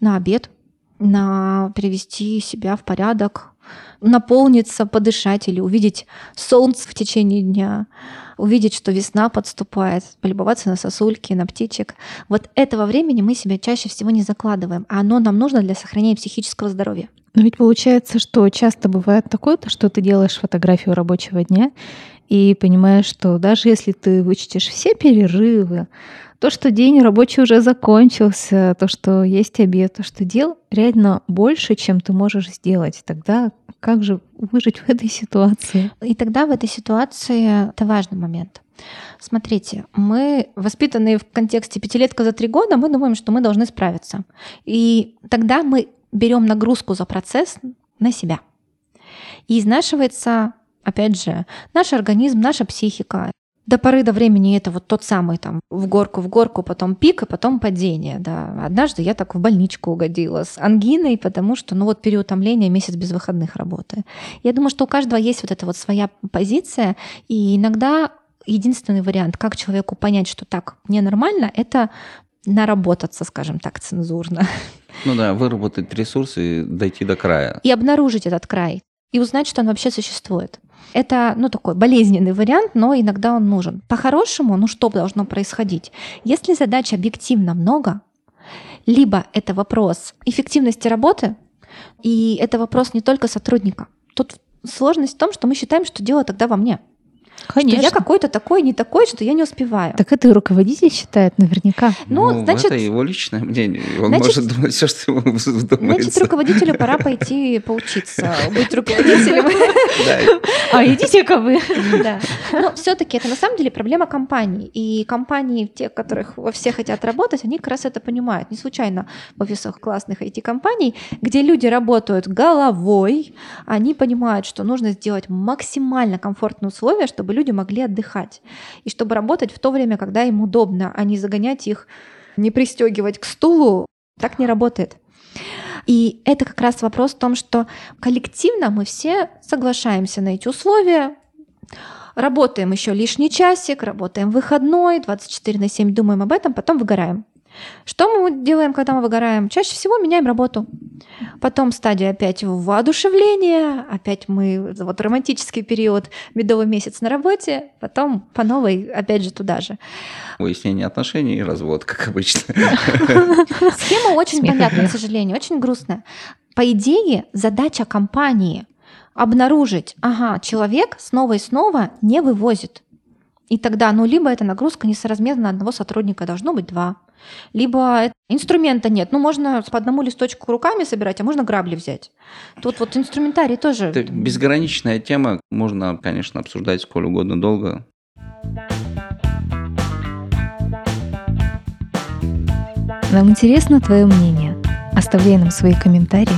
На обед, на привести себя в порядок, наполниться, подышать или увидеть солнце в течение дня, увидеть, что весна подступает, полюбоваться на сосульки, на птичек. Вот этого времени мы себя чаще всего не закладываем, а оно нам нужно для сохранения психического здоровья. Но ведь получается, что часто бывает такое, то, что ты делаешь фотографию рабочего дня и понимаешь, что даже если ты вычтешь все перерывы, то, что день рабочий уже закончился, то, что есть обед, то, что дел реально больше, чем ты можешь сделать. Тогда как же выжить в этой ситуации? И тогда в этой ситуации это важный момент. Смотрите, мы воспитанные в контексте пятилетка за три года, мы думаем, что мы должны справиться. И тогда мы берем нагрузку за процесс на себя. И изнашивается, опять же, наш организм, наша психика. До поры до времени это вот тот самый там в горку, в горку, потом пик, и потом падение. Да. Однажды я так в больничку угодила с ангиной, потому что, ну вот переутомление, месяц без выходных работы. Я думаю, что у каждого есть вот эта вот своя позиция, и иногда единственный вариант, как человеку понять, что так ненормально, это наработаться, скажем так, цензурно. Ну да, выработать ресурсы, дойти до края. И обнаружить этот край. И узнать, что он вообще существует. Это, ну, такой болезненный вариант, но иногда он нужен. По-хорошему, ну, что должно происходить? Если задач объективно много, либо это вопрос эффективности работы, и это вопрос не только сотрудника. Тут сложность в том, что мы считаем, что дело тогда во мне. Конечно. Что я какой-то такой, не такой, что я не успеваю. Так это и руководитель считает наверняка. Ну, Ну, значит, это его личное мнение. Он значит- может думать все, что ему значит, вздумается. руководителю пора пойти поучиться [LAUGHS] быть руководителем. А идите-ка вы. Да. Но все-таки это на самом деле проблема компаний. И компании, те, которых во все хотят работать, они как раз это понимают. Не случайно в офисах классных IT-компаний, где люди работают головой, они понимают, что нужно сделать максимально комфортные условия, чтобы люди могли отдыхать. И чтобы работать в то время, когда им удобно, а не загонять их, не пристегивать к стулу. Так не работает. И это как раз вопрос в том, что коллективно мы все соглашаемся на эти условия, работаем еще лишний часик, работаем выходной, 24 на 7 думаем об этом, потом выгораем. Что мы делаем, когда мы выгораем? Чаще всего меняем работу. Потом стадия опять воодушевления, опять мы, вот романтический период, медовый месяц на работе, потом по новой опять же туда же. Выяснение отношений и развод, как обычно. [LAUGHS] Схема очень Смех и понятна, к сожалению, очень грустная. По идее, задача компании обнаружить, ага, человек снова и снова не вывозит. И тогда, ну, либо эта нагрузка несоразмерна на одного сотрудника, должно быть два. Либо это- инструмента нет. Ну, можно по одному листочку руками собирать, а можно грабли взять. Тут вот инструментарий тоже. Это безграничная тема. Можно, конечно, обсуждать сколь угодно долго. Нам интересно твое мнение. Оставляй нам свои комментарии.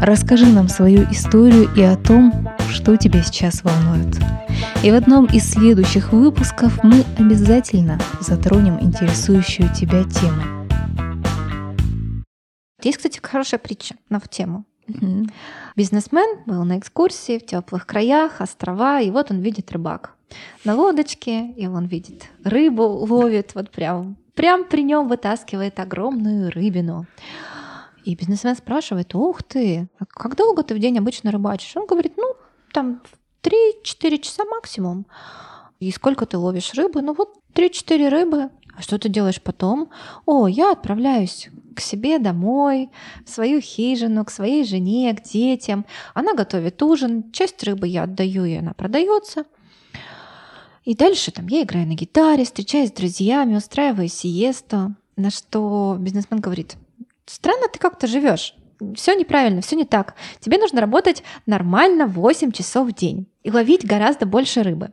Расскажи нам свою историю и о том, что тебя сейчас волнует. И в одном из следующих выпусков мы обязательно затронем интересующую тебя тему. Есть, кстати, хорошая притча на в тему. Бизнесмен был на экскурсии в теплых краях, острова, и вот он видит рыбак на лодочке, и он видит рыбу, ловит, вот прям, прям при нем вытаскивает огромную рыбину. И бизнесмен спрашивает, ух ты, а как долго ты в день обычно рыбачишь? Он говорит, ну, там 3-4 часа максимум. И сколько ты ловишь рыбы? Ну вот 3-4 рыбы. А что ты делаешь потом? О, я отправляюсь к себе домой, в свою хижину, к своей жене, к детям. Она готовит ужин, часть рыбы я отдаю, и она продается. И дальше там я играю на гитаре, встречаюсь с друзьями, устраиваю сиесту. На что бизнесмен говорит, странно ты как-то живешь. Все неправильно, все не так. Тебе нужно работать нормально 8 часов в день и ловить гораздо больше рыбы.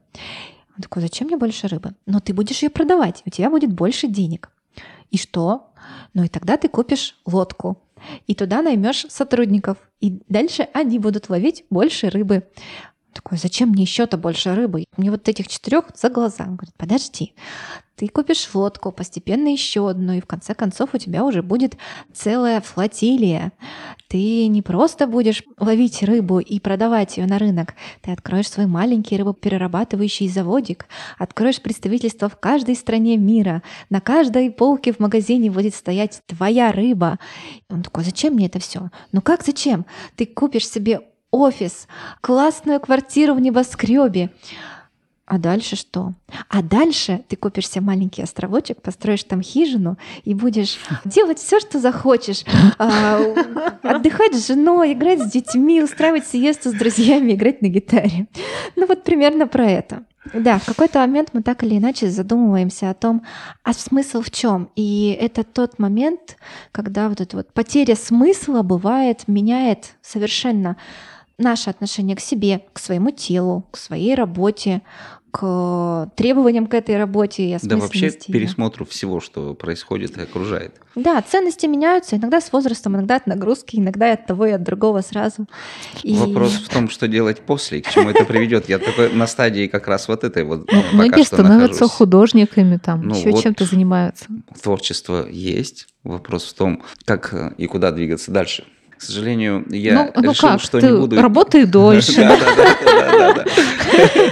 Он такой, зачем мне больше рыбы? Но ты будешь ее продавать, у тебя будет больше денег. И что? Ну и тогда ты купишь лодку, и туда наймешь сотрудников, и дальше они будут ловить больше рыбы. Такой, зачем мне еще-то больше рыбы? Мне вот этих четырех за глаза. Он говорит, подожди, ты купишь лодку, постепенно еще одну, и в конце концов у тебя уже будет целая флотилия. Ты не просто будешь ловить рыбу и продавать ее на рынок, ты откроешь свой маленький рыбоперерабатывающий заводик, откроешь представительство в каждой стране мира, на каждой полке в магазине будет стоять твоя рыба. Он такой, зачем мне это все? Ну как зачем? Ты купишь себе офис, классную квартиру в небоскребе. А дальше что? А дальше ты купишь себе маленький островочек, построишь там хижину и будешь делать все, что захочешь. А, отдыхать с женой, играть с детьми, устраивать сиесту с друзьями, играть на гитаре. Ну вот примерно про это. Да, в какой-то момент мы так или иначе задумываемся о том, а смысл в чем. И это тот момент, когда вот эта вот потеря смысла бывает, меняет совершенно наше отношение к себе, к своему телу, к своей работе, к требованиям к этой работе и Да вообще к пересмотру всего, что происходит и окружает. Да, ценности меняются иногда с возрастом, иногда от нагрузки, иногда от того и от другого сразу. И... Вопрос в том, что делать после, к чему это приведет. Я только на стадии как раз вот этой вот ну, Многие становятся нахожусь. художниками, там, ну, еще вот чем-то занимаются. Творчество есть. Вопрос в том, как и куда двигаться дальше. К сожалению, я ну, ну решил, как? что Ты не буду... Работай [LAUGHS] дольше.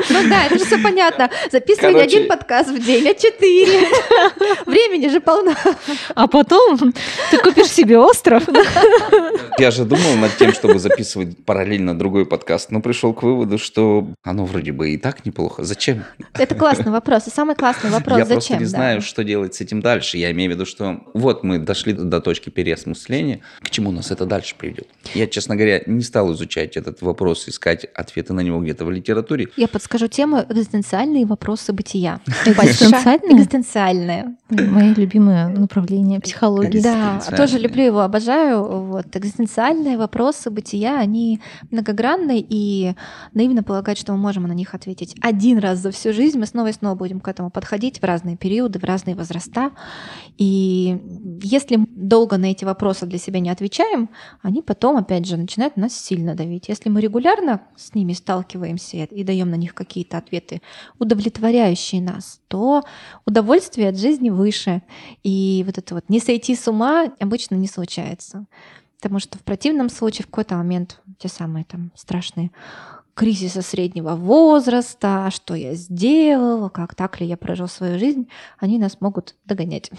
Ну да, это же все понятно. Записывай не один подкаст в день, а четыре. [LAUGHS] Времени же полно. А потом ты купишь себе остров. Я же думал над тем, чтобы записывать параллельно другой подкаст, но пришел к выводу, что оно вроде бы и так неплохо. Зачем? Это классный вопрос. И самый классный вопрос. Я Зачем? просто не знаю, что делать с этим дальше. Я имею в виду, что вот мы дошли до точки переосмысления. К чему нас это дальше приведет? Я, честно говоря, не стал изучать этот вопрос, искать ответы на него где-то в литературе. Я подскажу тему «Экзистенциальные вопросы бытия». Экзистенциальные? Экзистенциальные. Мои любимые направления психологии. Да, тоже люблю его, обожаю. Вот. Экзистенциальные вопросы бытия, они многогранны, и наивно полагать, что мы можем на них ответить один раз за всю жизнь. Мы снова и снова будем к этому подходить в разные периоды, в разные возраста. И если долго на эти вопросы для себя не отвечаем, они потом, опять же, начинают нас сильно давить. Если мы регулярно с ними сталкиваемся и даем на них какие-то ответы, удовлетворяющие нас, то удовольствие от жизни выше. И вот это вот не сойти с ума обычно не случается. Потому что в противном случае в какой-то момент те самые там страшные кризиса среднего возраста, что я сделала, как так ли я прожил свою жизнь, они нас могут догонять.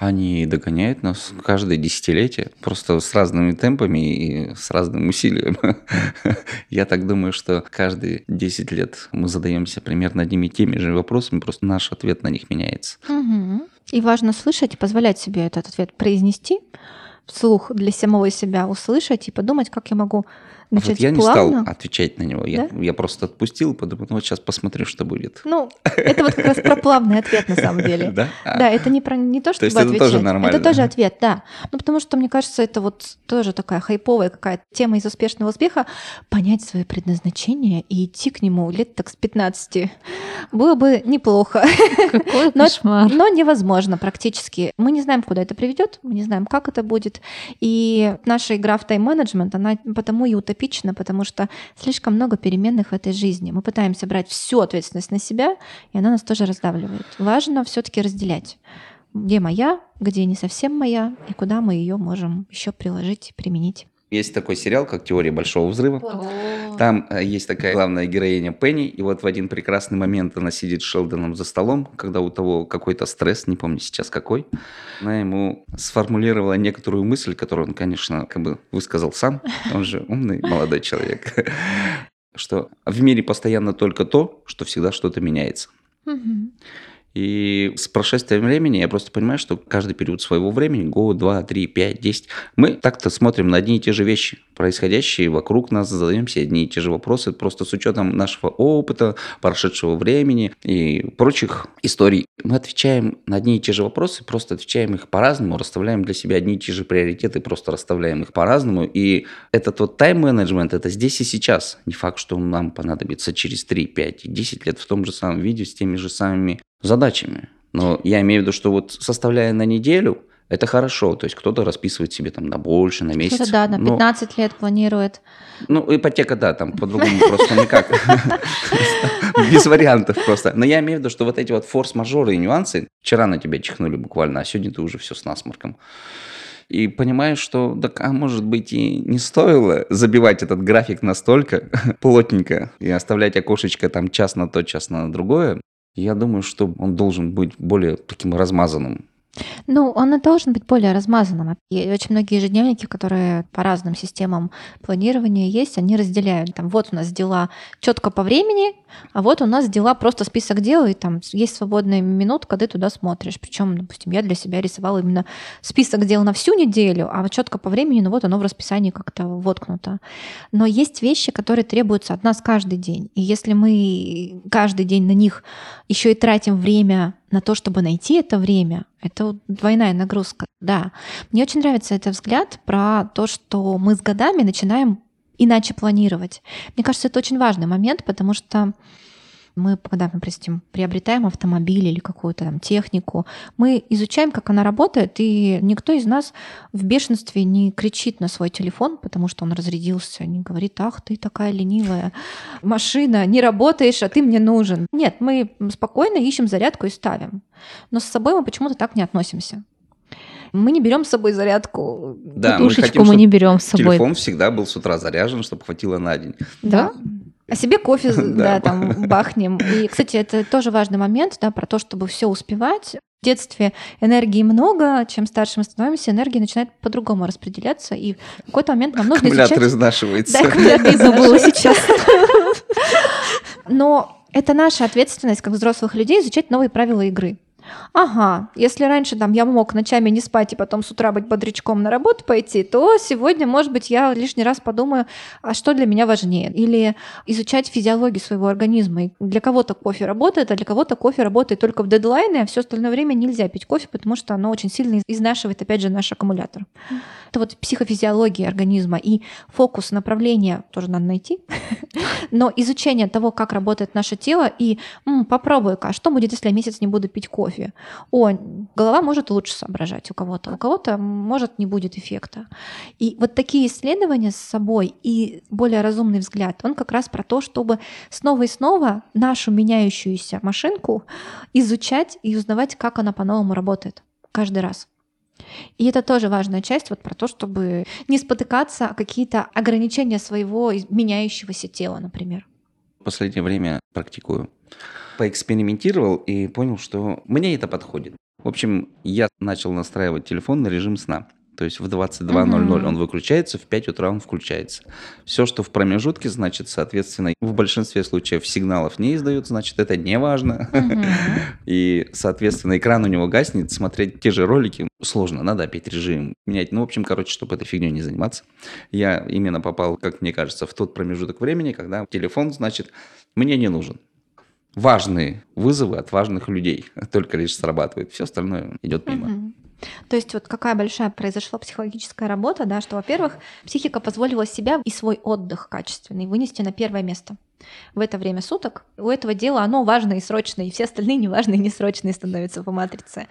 Они догоняют нас каждое десятилетие, просто с разными темпами и с разным усилием. [LAUGHS] Я так думаю, что каждые 10 лет мы задаемся примерно одними и теми же вопросами, просто наш ответ на них меняется. И важно слышать и позволять себе этот ответ произнести, вслух для самого себя услышать и подумать, как я могу Начать вот я плавно? не стал отвечать на него. Да? Я, я просто отпустил, подумал, ну вот сейчас посмотрю, что будет. Ну, это вот как раз про плавный ответ на самом деле. [LAUGHS] Да? Да, это не про не то, чтобы то есть это тоже нормально. Это тоже ответ, да. Ну, потому что, мне кажется, это вот тоже такая хайповая какая-то тема из успешного успеха. Понять свое предназначение и идти к нему лет так с 15. Было бы неплохо. Какой кошмар. Но, но невозможно практически. Мы не знаем, куда это приведет, мы не знаем, как это будет. И наша игра в тайм-менеджмент, она потому и утопит утопично, потому что слишком много переменных в этой жизни. Мы пытаемся брать всю ответственность на себя, и она нас тоже раздавливает. Важно все-таки разделять где моя, где не совсем моя, и куда мы ее можем еще приложить, применить. Есть такой сериал, как «Теория большого взрыва». Там э, есть такая главная героиня Пенни, и вот в один прекрасный момент она сидит с Шелдоном за столом, когда у того какой-то стресс, не помню сейчас какой. Она ему сформулировала некоторую мысль, которую он, конечно, как бы высказал сам, он же умный молодой человек, [LAUGHS] что в мире постоянно только то, что всегда что-то меняется. И с прошествием времени я просто понимаю, что каждый период своего времени, год, два, три, пять, десять, мы так-то смотрим на одни и те же вещи, происходящие вокруг нас, задаемся одни и те же вопросы, просто с учетом нашего опыта, прошедшего времени и прочих историй. Мы отвечаем на одни и те же вопросы, просто отвечаем их по-разному, расставляем для себя одни и те же приоритеты, просто расставляем их по-разному. И этот вот тайм-менеджмент, это здесь и сейчас. Не факт, что он нам понадобится через 3, 5 и 10 лет в том же самом виде, с теми же самыми задачами. Но я имею в виду, что вот составляя на неделю, это хорошо. То есть кто-то расписывает себе там на больше, на месяц. Кто-то, да, на 15 но... лет планирует. Ну, ипотека, да, там по-другому просто никак. [LAUGHS] Без вариантов просто. Но я имею в виду, что вот эти вот форс-мажоры и нюансы, вчера на тебя чихнули буквально, а сегодня ты уже все с насморком. И понимаешь, что, так, а может быть и не стоило забивать этот график настолько [LAUGHS] плотненько и оставлять окошечко там час на то, час на другое, я думаю, что он должен быть более таким размазанным. Ну, он должен быть более размазанным. И очень многие ежедневники, которые по разным системам планирования есть, они разделяют. Там вот у нас дела четко по времени, а вот у нас дела просто список дел, и там есть свободная минутка, ты туда смотришь. Причем, допустим, я для себя рисовала именно список дел на всю неделю, а вот четко по времени, ну вот оно в расписании как-то воткнуто. Но есть вещи, которые требуются от нас каждый день. И если мы каждый день на них еще и тратим время на то, чтобы найти это время, это двойная нагрузка. Да, мне очень нравится этот взгляд про то, что мы с годами начинаем иначе планировать. Мне кажется, это очень важный момент, потому что мы, когда, допустим, приобретаем автомобиль или какую-то там технику, мы изучаем, как она работает, и никто из нас в бешенстве не кричит на свой телефон, потому что он разрядился, не говорит, ах, ты такая ленивая машина, не работаешь, а ты мне нужен. Нет, мы спокойно ищем зарядку и ставим. Но с собой мы почему-то так не относимся. Мы не берем с собой зарядку. Да, мы, хотим, мы не берем с собой. Телефон всегда был с утра заряжен, чтобы хватило на день. Да? А себе кофе, [LAUGHS] Да. да, там бахнем. И, кстати, это тоже важный момент, да, про то, чтобы все успевать. В детстве энергии много, чем старше мы становимся, энергия начинает по-другому распределяться, и в какой-то момент нам нужно Аккумулятор изучать... изнашивается. Да, аккумулятор Забыла [LAUGHS] сейчас. Но это наша ответственность как взрослых людей изучать новые правила игры. Ага, если раньше там я мог ночами не спать и потом с утра быть бодрячком на работу пойти, то сегодня, может быть, я лишний раз подумаю, а что для меня важнее? Или изучать физиологию своего организма. И для кого-то кофе работает, а для кого-то кофе работает только в дедлайны, а все остальное время нельзя пить кофе, потому что оно очень сильно изнашивает, опять же, наш аккумулятор. Это вот психофизиология организма и фокус направления тоже надо найти. [LAUGHS] Но изучение того, как работает наше тело, и «М, попробую-ка, а что будет, если я месяц не буду пить кофе? О, голова может лучше соображать у кого-то, у кого-то может не будет эффекта. И вот такие исследования с собой и более разумный взгляд, он как раз про то, чтобы снова и снова нашу меняющуюся машинку изучать и узнавать, как она по-новому работает каждый раз. И это тоже важная часть вот про то, чтобы не спотыкаться о какие-то ограничения своего меняющегося тела, например. В последнее время практикую. Поэкспериментировал и понял, что мне это подходит. В общем, я начал настраивать телефон на режим сна. То есть в 22.00 Мгм. он выключается, в 5 утра он включается. Все, что в промежутке, значит, соответственно, в большинстве случаев сигналов не издает, значит, это не важно. Мгм. [LAUGHS] И, соответственно, экран у него гаснет, смотреть те же ролики сложно, надо опять режим менять. Ну, в общем, короче, чтобы этой фигней не заниматься. Я именно попал, как мне кажется, в тот промежуток времени, когда телефон, значит, мне не нужен. Важные вызовы от важных людей [LAUGHS] только лишь срабатывают. Все остальное идет мимо. То есть вот какая большая произошла психологическая работа, да, что, во-первых, психика позволила себя и свой отдых качественный вынести на первое место в это время суток. У этого дела оно важное и срочное, и все остальные неважные и несрочные становятся по матрице.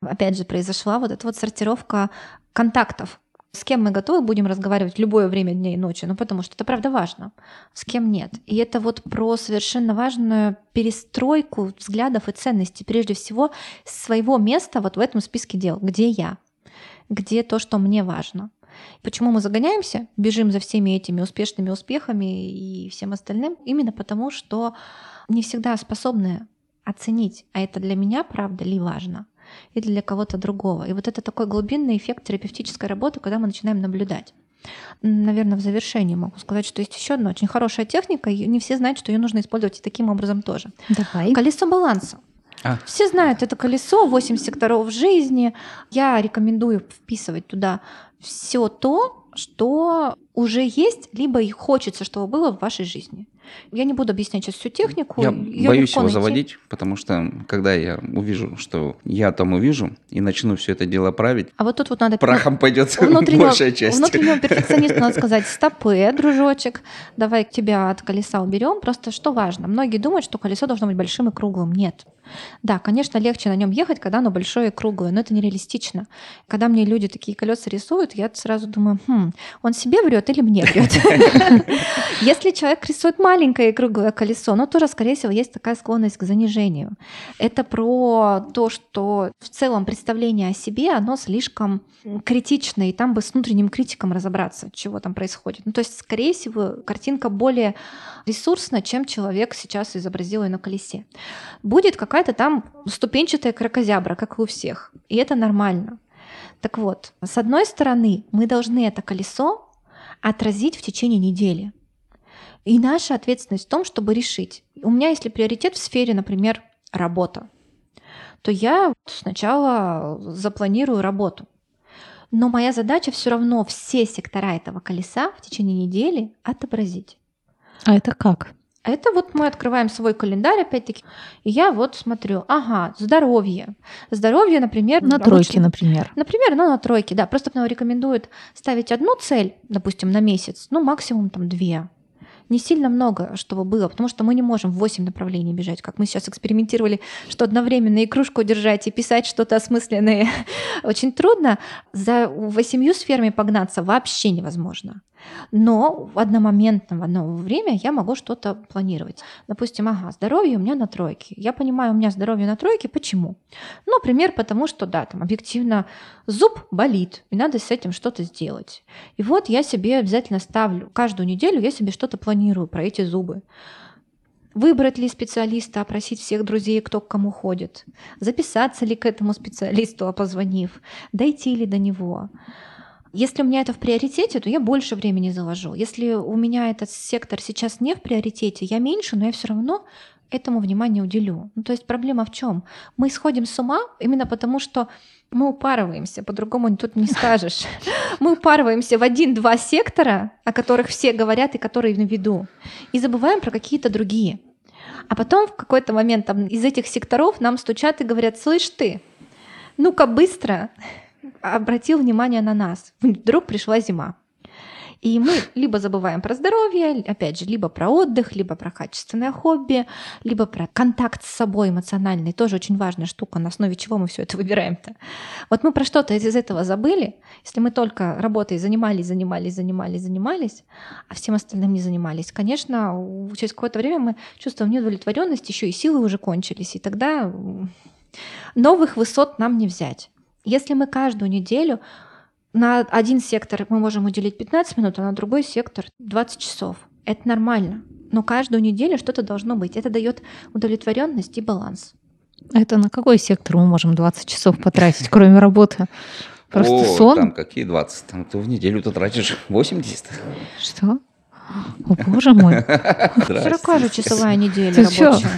Опять же, произошла вот эта вот сортировка контактов. С кем мы готовы будем разговаривать любое время дня и ночи, ну потому что это правда важно, с кем нет. И это вот про совершенно важную перестройку взглядов и ценностей, прежде всего своего места вот в этом списке дел, где я, где то, что мне важно. Почему мы загоняемся, бежим за всеми этими успешными успехами и всем остальным? Именно потому, что не всегда способны оценить, а это для меня правда ли важно, или для кого-то другого. И вот это такой глубинный эффект терапевтической работы, когда мы начинаем наблюдать. Наверное, в завершении могу сказать, что есть еще одна очень хорошая техника, и не все знают, что ее нужно использовать и таким образом тоже. Давай. Колесо баланса. А. Все знают это колесо, 8 секторов жизни. Я рекомендую вписывать туда все то, что уже есть, либо и хочется, чтобы было в вашей жизни. Я не буду объяснять сейчас всю технику. Я её боюсь его найти. заводить, потому что когда я увижу, что я там увижу, и начну все это дело править, А вот тут вот надо прахом пойдет большая часть. внутреннего перфекциониста надо сказать, стопы, дружочек, давай тебя от колеса уберем. Просто что важно? Многие думают, что колесо должно быть большим и круглым. Нет. Да, конечно, легче на нем ехать, когда оно большое и круглое, но это нереалистично. Когда мне люди такие колеса рисуют, я сразу думаю, хм, он себе врет или мне врет? [LAUGHS] Если человек рисует маленькое и круглое колесо, но тоже, скорее всего, есть такая склонность к занижению. Это про то, что в целом представление о себе, оно слишком критичное, и там бы с внутренним критиком разобраться, чего там происходит. Ну, то есть, скорее всего, картинка более ресурсна, чем человек сейчас изобразил ее на колесе. Будет какая-то там ступенчатая крокозябра, как и у всех. И это нормально. Так вот, с одной стороны, мы должны это колесо отразить в течение недели. И наша ответственность в том, чтобы решить. У меня, если приоритет в сфере, например, работа, то я сначала запланирую работу. Но моя задача все равно все сектора этого колеса в течение недели отобразить. А это как? Это вот мы открываем свой календарь, опять-таки, и я вот смотрю, ага, здоровье. Здоровье, например... На тройке, например. Например, ну, на тройке, да. Просто нам рекомендуют ставить одну цель, допустим, на месяц, ну, максимум там две не сильно много, чтобы было, потому что мы не можем в 8 направлений бежать, как мы сейчас экспериментировали, что одновременно и кружку держать, и писать что-то осмысленное [LAUGHS] очень трудно. За восемью сферами погнаться вообще невозможно. Но в одномоментно, в одно время я могу что-то планировать. Допустим, ага, здоровье у меня на тройке. Я понимаю, у меня здоровье на тройке. Почему? Ну, например, потому что, да, там объективно зуб болит, и надо с этим что-то сделать. И вот я себе обязательно ставлю, каждую неделю я себе что-то планирую про эти зубы выбрать ли специалиста, опросить всех друзей, кто к кому ходит, записаться ли к этому специалисту, позвонив, дойти ли до него. Если у меня это в приоритете, то я больше времени заложу. Если у меня этот сектор сейчас не в приоритете, я меньше, но я все равно этому внимание уделю. Ну, то есть проблема в чем? Мы сходим с ума именно потому, что мы упарываемся, по-другому тут не скажешь. [LAUGHS] Мы упарываемся в один-два сектора, о которых все говорят и которые на виду, и забываем про какие-то другие. А потом в какой-то момент там, из этих секторов нам стучат и говорят, слышь ты, ну-ка быстро, [LAUGHS] обратил внимание на нас. Вдруг пришла зима. И мы либо забываем про здоровье, опять же, либо про отдых, либо про качественное хобби, либо про контакт с собой эмоциональный. Тоже очень важная штука, на основе чего мы все это выбираем-то. Вот мы про что-то из этого забыли, если мы только работой занимались, занимались, занимались, занимались, а всем остальным не занимались. Конечно, через какое-то время мы чувствуем неудовлетворенность, еще и силы уже кончились, и тогда новых высот нам не взять. Если мы каждую неделю на один сектор мы можем уделить 15 минут, а на другой сектор 20 часов. Это нормально. Но каждую неделю что-то должно быть. Это дает удовлетворенность и баланс. Это на какой сектор мы можем 20 часов потратить, кроме работы? Просто О, сон? Там какие 20? Там ты в неделю ты тратишь 80. Что? О, боже мой. 40 же часовая неделя Ты рабочая.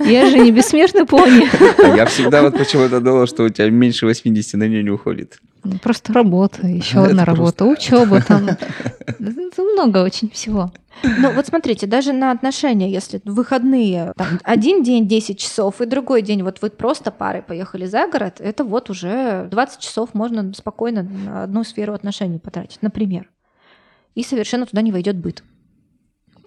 Я, я же не бессмертный пони. Я всегда вот почему-то думал, что у тебя меньше 80 на нее не уходит. Ну, Просто работа, еще Это одна просто- работа, учеба там. Это [LAUGHS] много очень всего. Ну вот смотрите, даже на отношения, если в выходные, там, один день 10 часов и другой день, вот вы просто парой поехали за город, это вот уже 20 часов можно спокойно на одну сферу отношений потратить, например. И совершенно туда не войдет быт.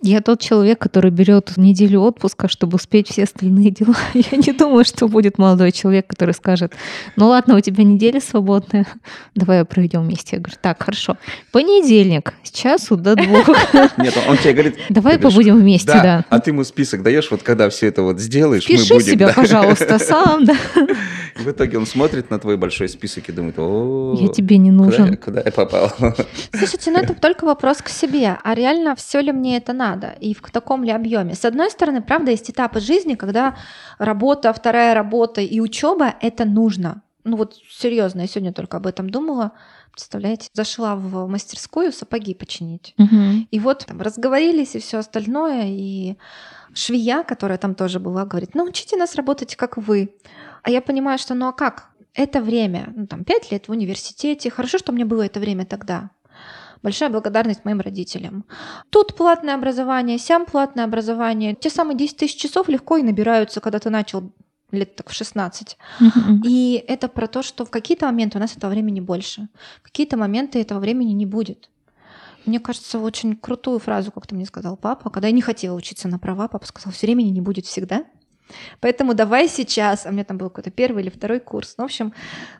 Я тот человек, который берет неделю отпуска, чтобы успеть все остальные дела. [LAUGHS] Я не думаю, что будет молодой человек, который скажет, ну ладно, у тебя неделя свободная, давай проведем вместе. Я говорю, так, хорошо. Понедельник с часу до двух. [LAUGHS] Нет, он, тебе говорит... Давай побудем вместе, да. А ты ему список даешь, вот когда все это вот сделаешь, мы Пиши будем. себя, пожалуйста, [LAUGHS] сам, да. В итоге он смотрит на твой большой список и думает, о, Я тебе не нужен. куда я попал? Слушайте, ну это только вопрос к себе. А реально все ли мне это надо? И в таком ли объеме? С одной стороны, правда, есть этапы жизни, когда работа, вторая работа и учеба это нужно. Ну вот серьезно, я сегодня только об этом думала. Представляете, зашла в мастерскую сапоги починить. Мгм. И вот там разговорились и все остальное. И швея, которая там тоже была, говорит, научите нас работать, как вы. А я понимаю, что ну а как? Это время, ну там пять лет в университете. Хорошо, что мне было это время тогда. Большая благодарность моим родителям. Тут платное образование, сям платное образование. Те самые 10 тысяч часов легко и набираются, когда ты начал лет так в 16. Мгм. И это про то, что в какие-то моменты у нас этого времени больше, в какие-то моменты этого времени не будет. Мне кажется, очень крутую фразу как-то мне сказал папа, когда я не хотела учиться на права, папа сказал, все времени не будет всегда. Поэтому давай сейчас. А у меня там был какой-то первый или второй курс. Ну, в общем,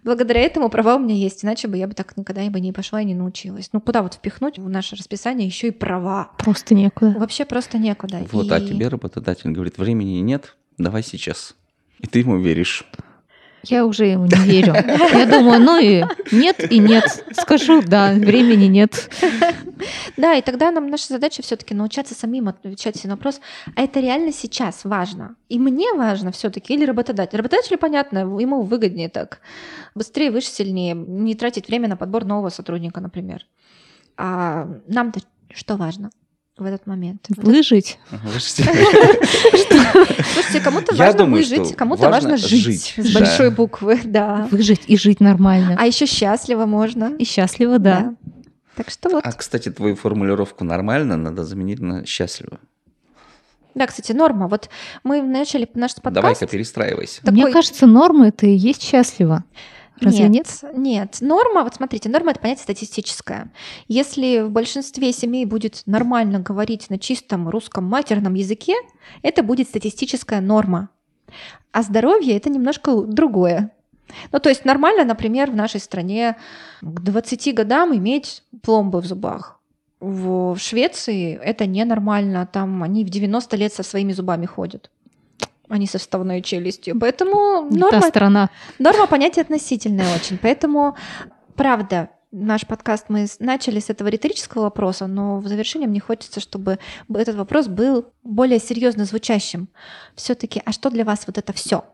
благодаря этому права у меня есть. Иначе бы я бы так никогда бы не пошла и не научилась. Ну, куда вот впихнуть в наше расписание еще и права? Просто некуда. Вообще просто некуда. Вот, и... а тебе работодатель говорит, времени нет, давай сейчас. И ты ему веришь. Я уже ему не верю. [LAUGHS] Я думаю, ну и нет, и нет. Скажу, да, времени нет. Да, и тогда нам наша задача все-таки научаться самим отвечать на вопрос, а это реально сейчас важно? И мне важно все-таки или работодатель? Работодателю, понятно, ему выгоднее так. Быстрее, выше, сильнее. Не тратить время на подбор нового сотрудника, например. А нам-то что важно? В этот момент. Выжить. [LAUGHS] Слушайте, кому-то важно выжить, кому-то важно жить с большой буквы, да. Выжить и жить нормально. А еще счастливо можно. И счастливо, да. Так что вот. А, кстати, твою формулировку нормально надо заменить на счастливо. Да, кстати, норма. Вот мы начали наш подкаст. Давай-ка перестраивайся. Такой... Мне кажется, норма это и есть счастливо. Разве нет? Нет, нет. Норма, вот смотрите, норма это понятие статистическое. Если в большинстве семей будет нормально говорить на чистом русском матерном языке, это будет статистическая норма. А здоровье это немножко другое. Ну, то есть нормально, например, в нашей стране к 20 годам иметь пломбы в зубах. В Швеции это ненормально, там они в 90 лет со своими зубами ходят а не со вставной челюстью. Поэтому норма, Та страна. норма понятие относительное очень. Поэтому, правда, наш подкаст мы начали с этого риторического вопроса, но в завершении мне хочется, чтобы этот вопрос был более серьезно звучащим. Все-таки, а что для вас вот это все?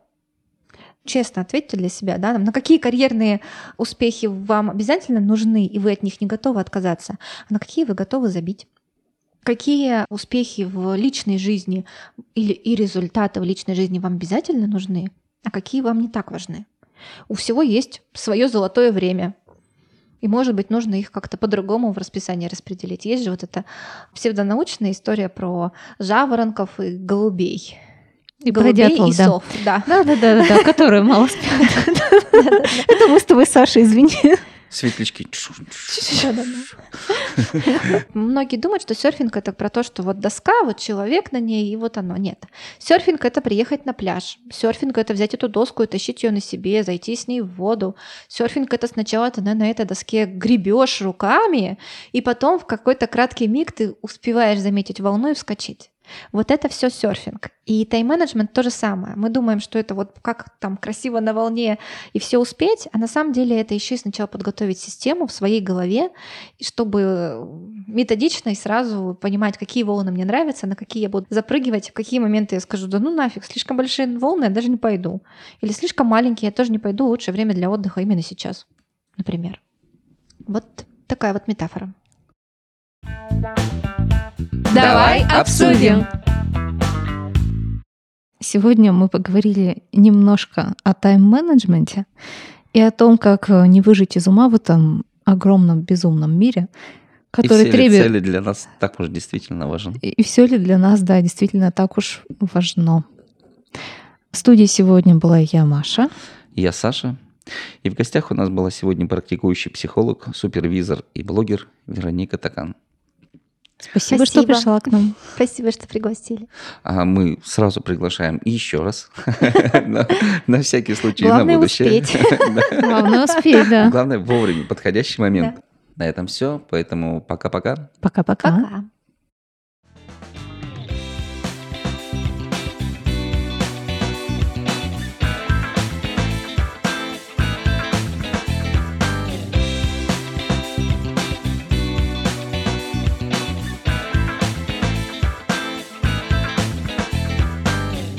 Честно ответьте для себя, да, на какие карьерные успехи вам обязательно нужны, и вы от них не готовы отказаться, а на какие вы готовы забить? Какие успехи в личной жизни или и результаты в личной жизни вам обязательно нужны, а какие вам не так важны? У всего есть свое золотое время. И, может быть, нужно их как-то по-другому в расписании распределить. Есть же вот эта псевдонаучная история про жаворонков и голубей. И голубей дятлов, и да. сов, да. Да, да, да, да, которые мало спят. [LAUGHS] Это мы с тобой, Саша, извини. Светлячки. [LAUGHS] Многие думают, что серфинг это про то, что вот доска, вот человек на ней, и вот оно. Нет. Серфинг это приехать на пляж. Серфинг это взять эту доску и тащить ее на себе, зайти с ней в воду. Серфинг это сначала ты на этой доске гребешь руками, и потом в какой-то краткий миг ты успеваешь заметить волну и вскочить. Вот это все серфинг. И тайм-менеджмент то же самое. Мы думаем, что это вот как там красиво на волне и все успеть, а на самом деле это еще и сначала подготовить систему в своей голове, чтобы методично и сразу понимать, какие волны мне нравятся, на какие я буду запрыгивать, в какие моменты я скажу, да ну нафиг, слишком большие волны, я даже не пойду. Или слишком маленькие, я тоже не пойду, лучшее время для отдыха именно сейчас, например. Вот такая вот метафора. Давай обсудим. Сегодня мы поговорили немножко о тайм-менеджменте и о том, как не выжить из ума в этом огромном безумном мире, который и все требует... ли цели для нас так уж действительно важен? И, и все ли для нас, да, действительно так уж важно. В студии сегодня была я, Маша. Я Саша. И в гостях у нас была сегодня практикующий психолог, супервизор и блогер Вероника Такан. Спасибо, Спасибо, что пришла к нам. [LAUGHS] Спасибо, что пригласили. А мы сразу приглашаем еще раз. [LAUGHS] На всякий случай, на будущее. [LAUGHS] Главное успеть, да. Главное вовремя, подходящий момент. На этом все, поэтому пока-пока. Пока-пока. Пока.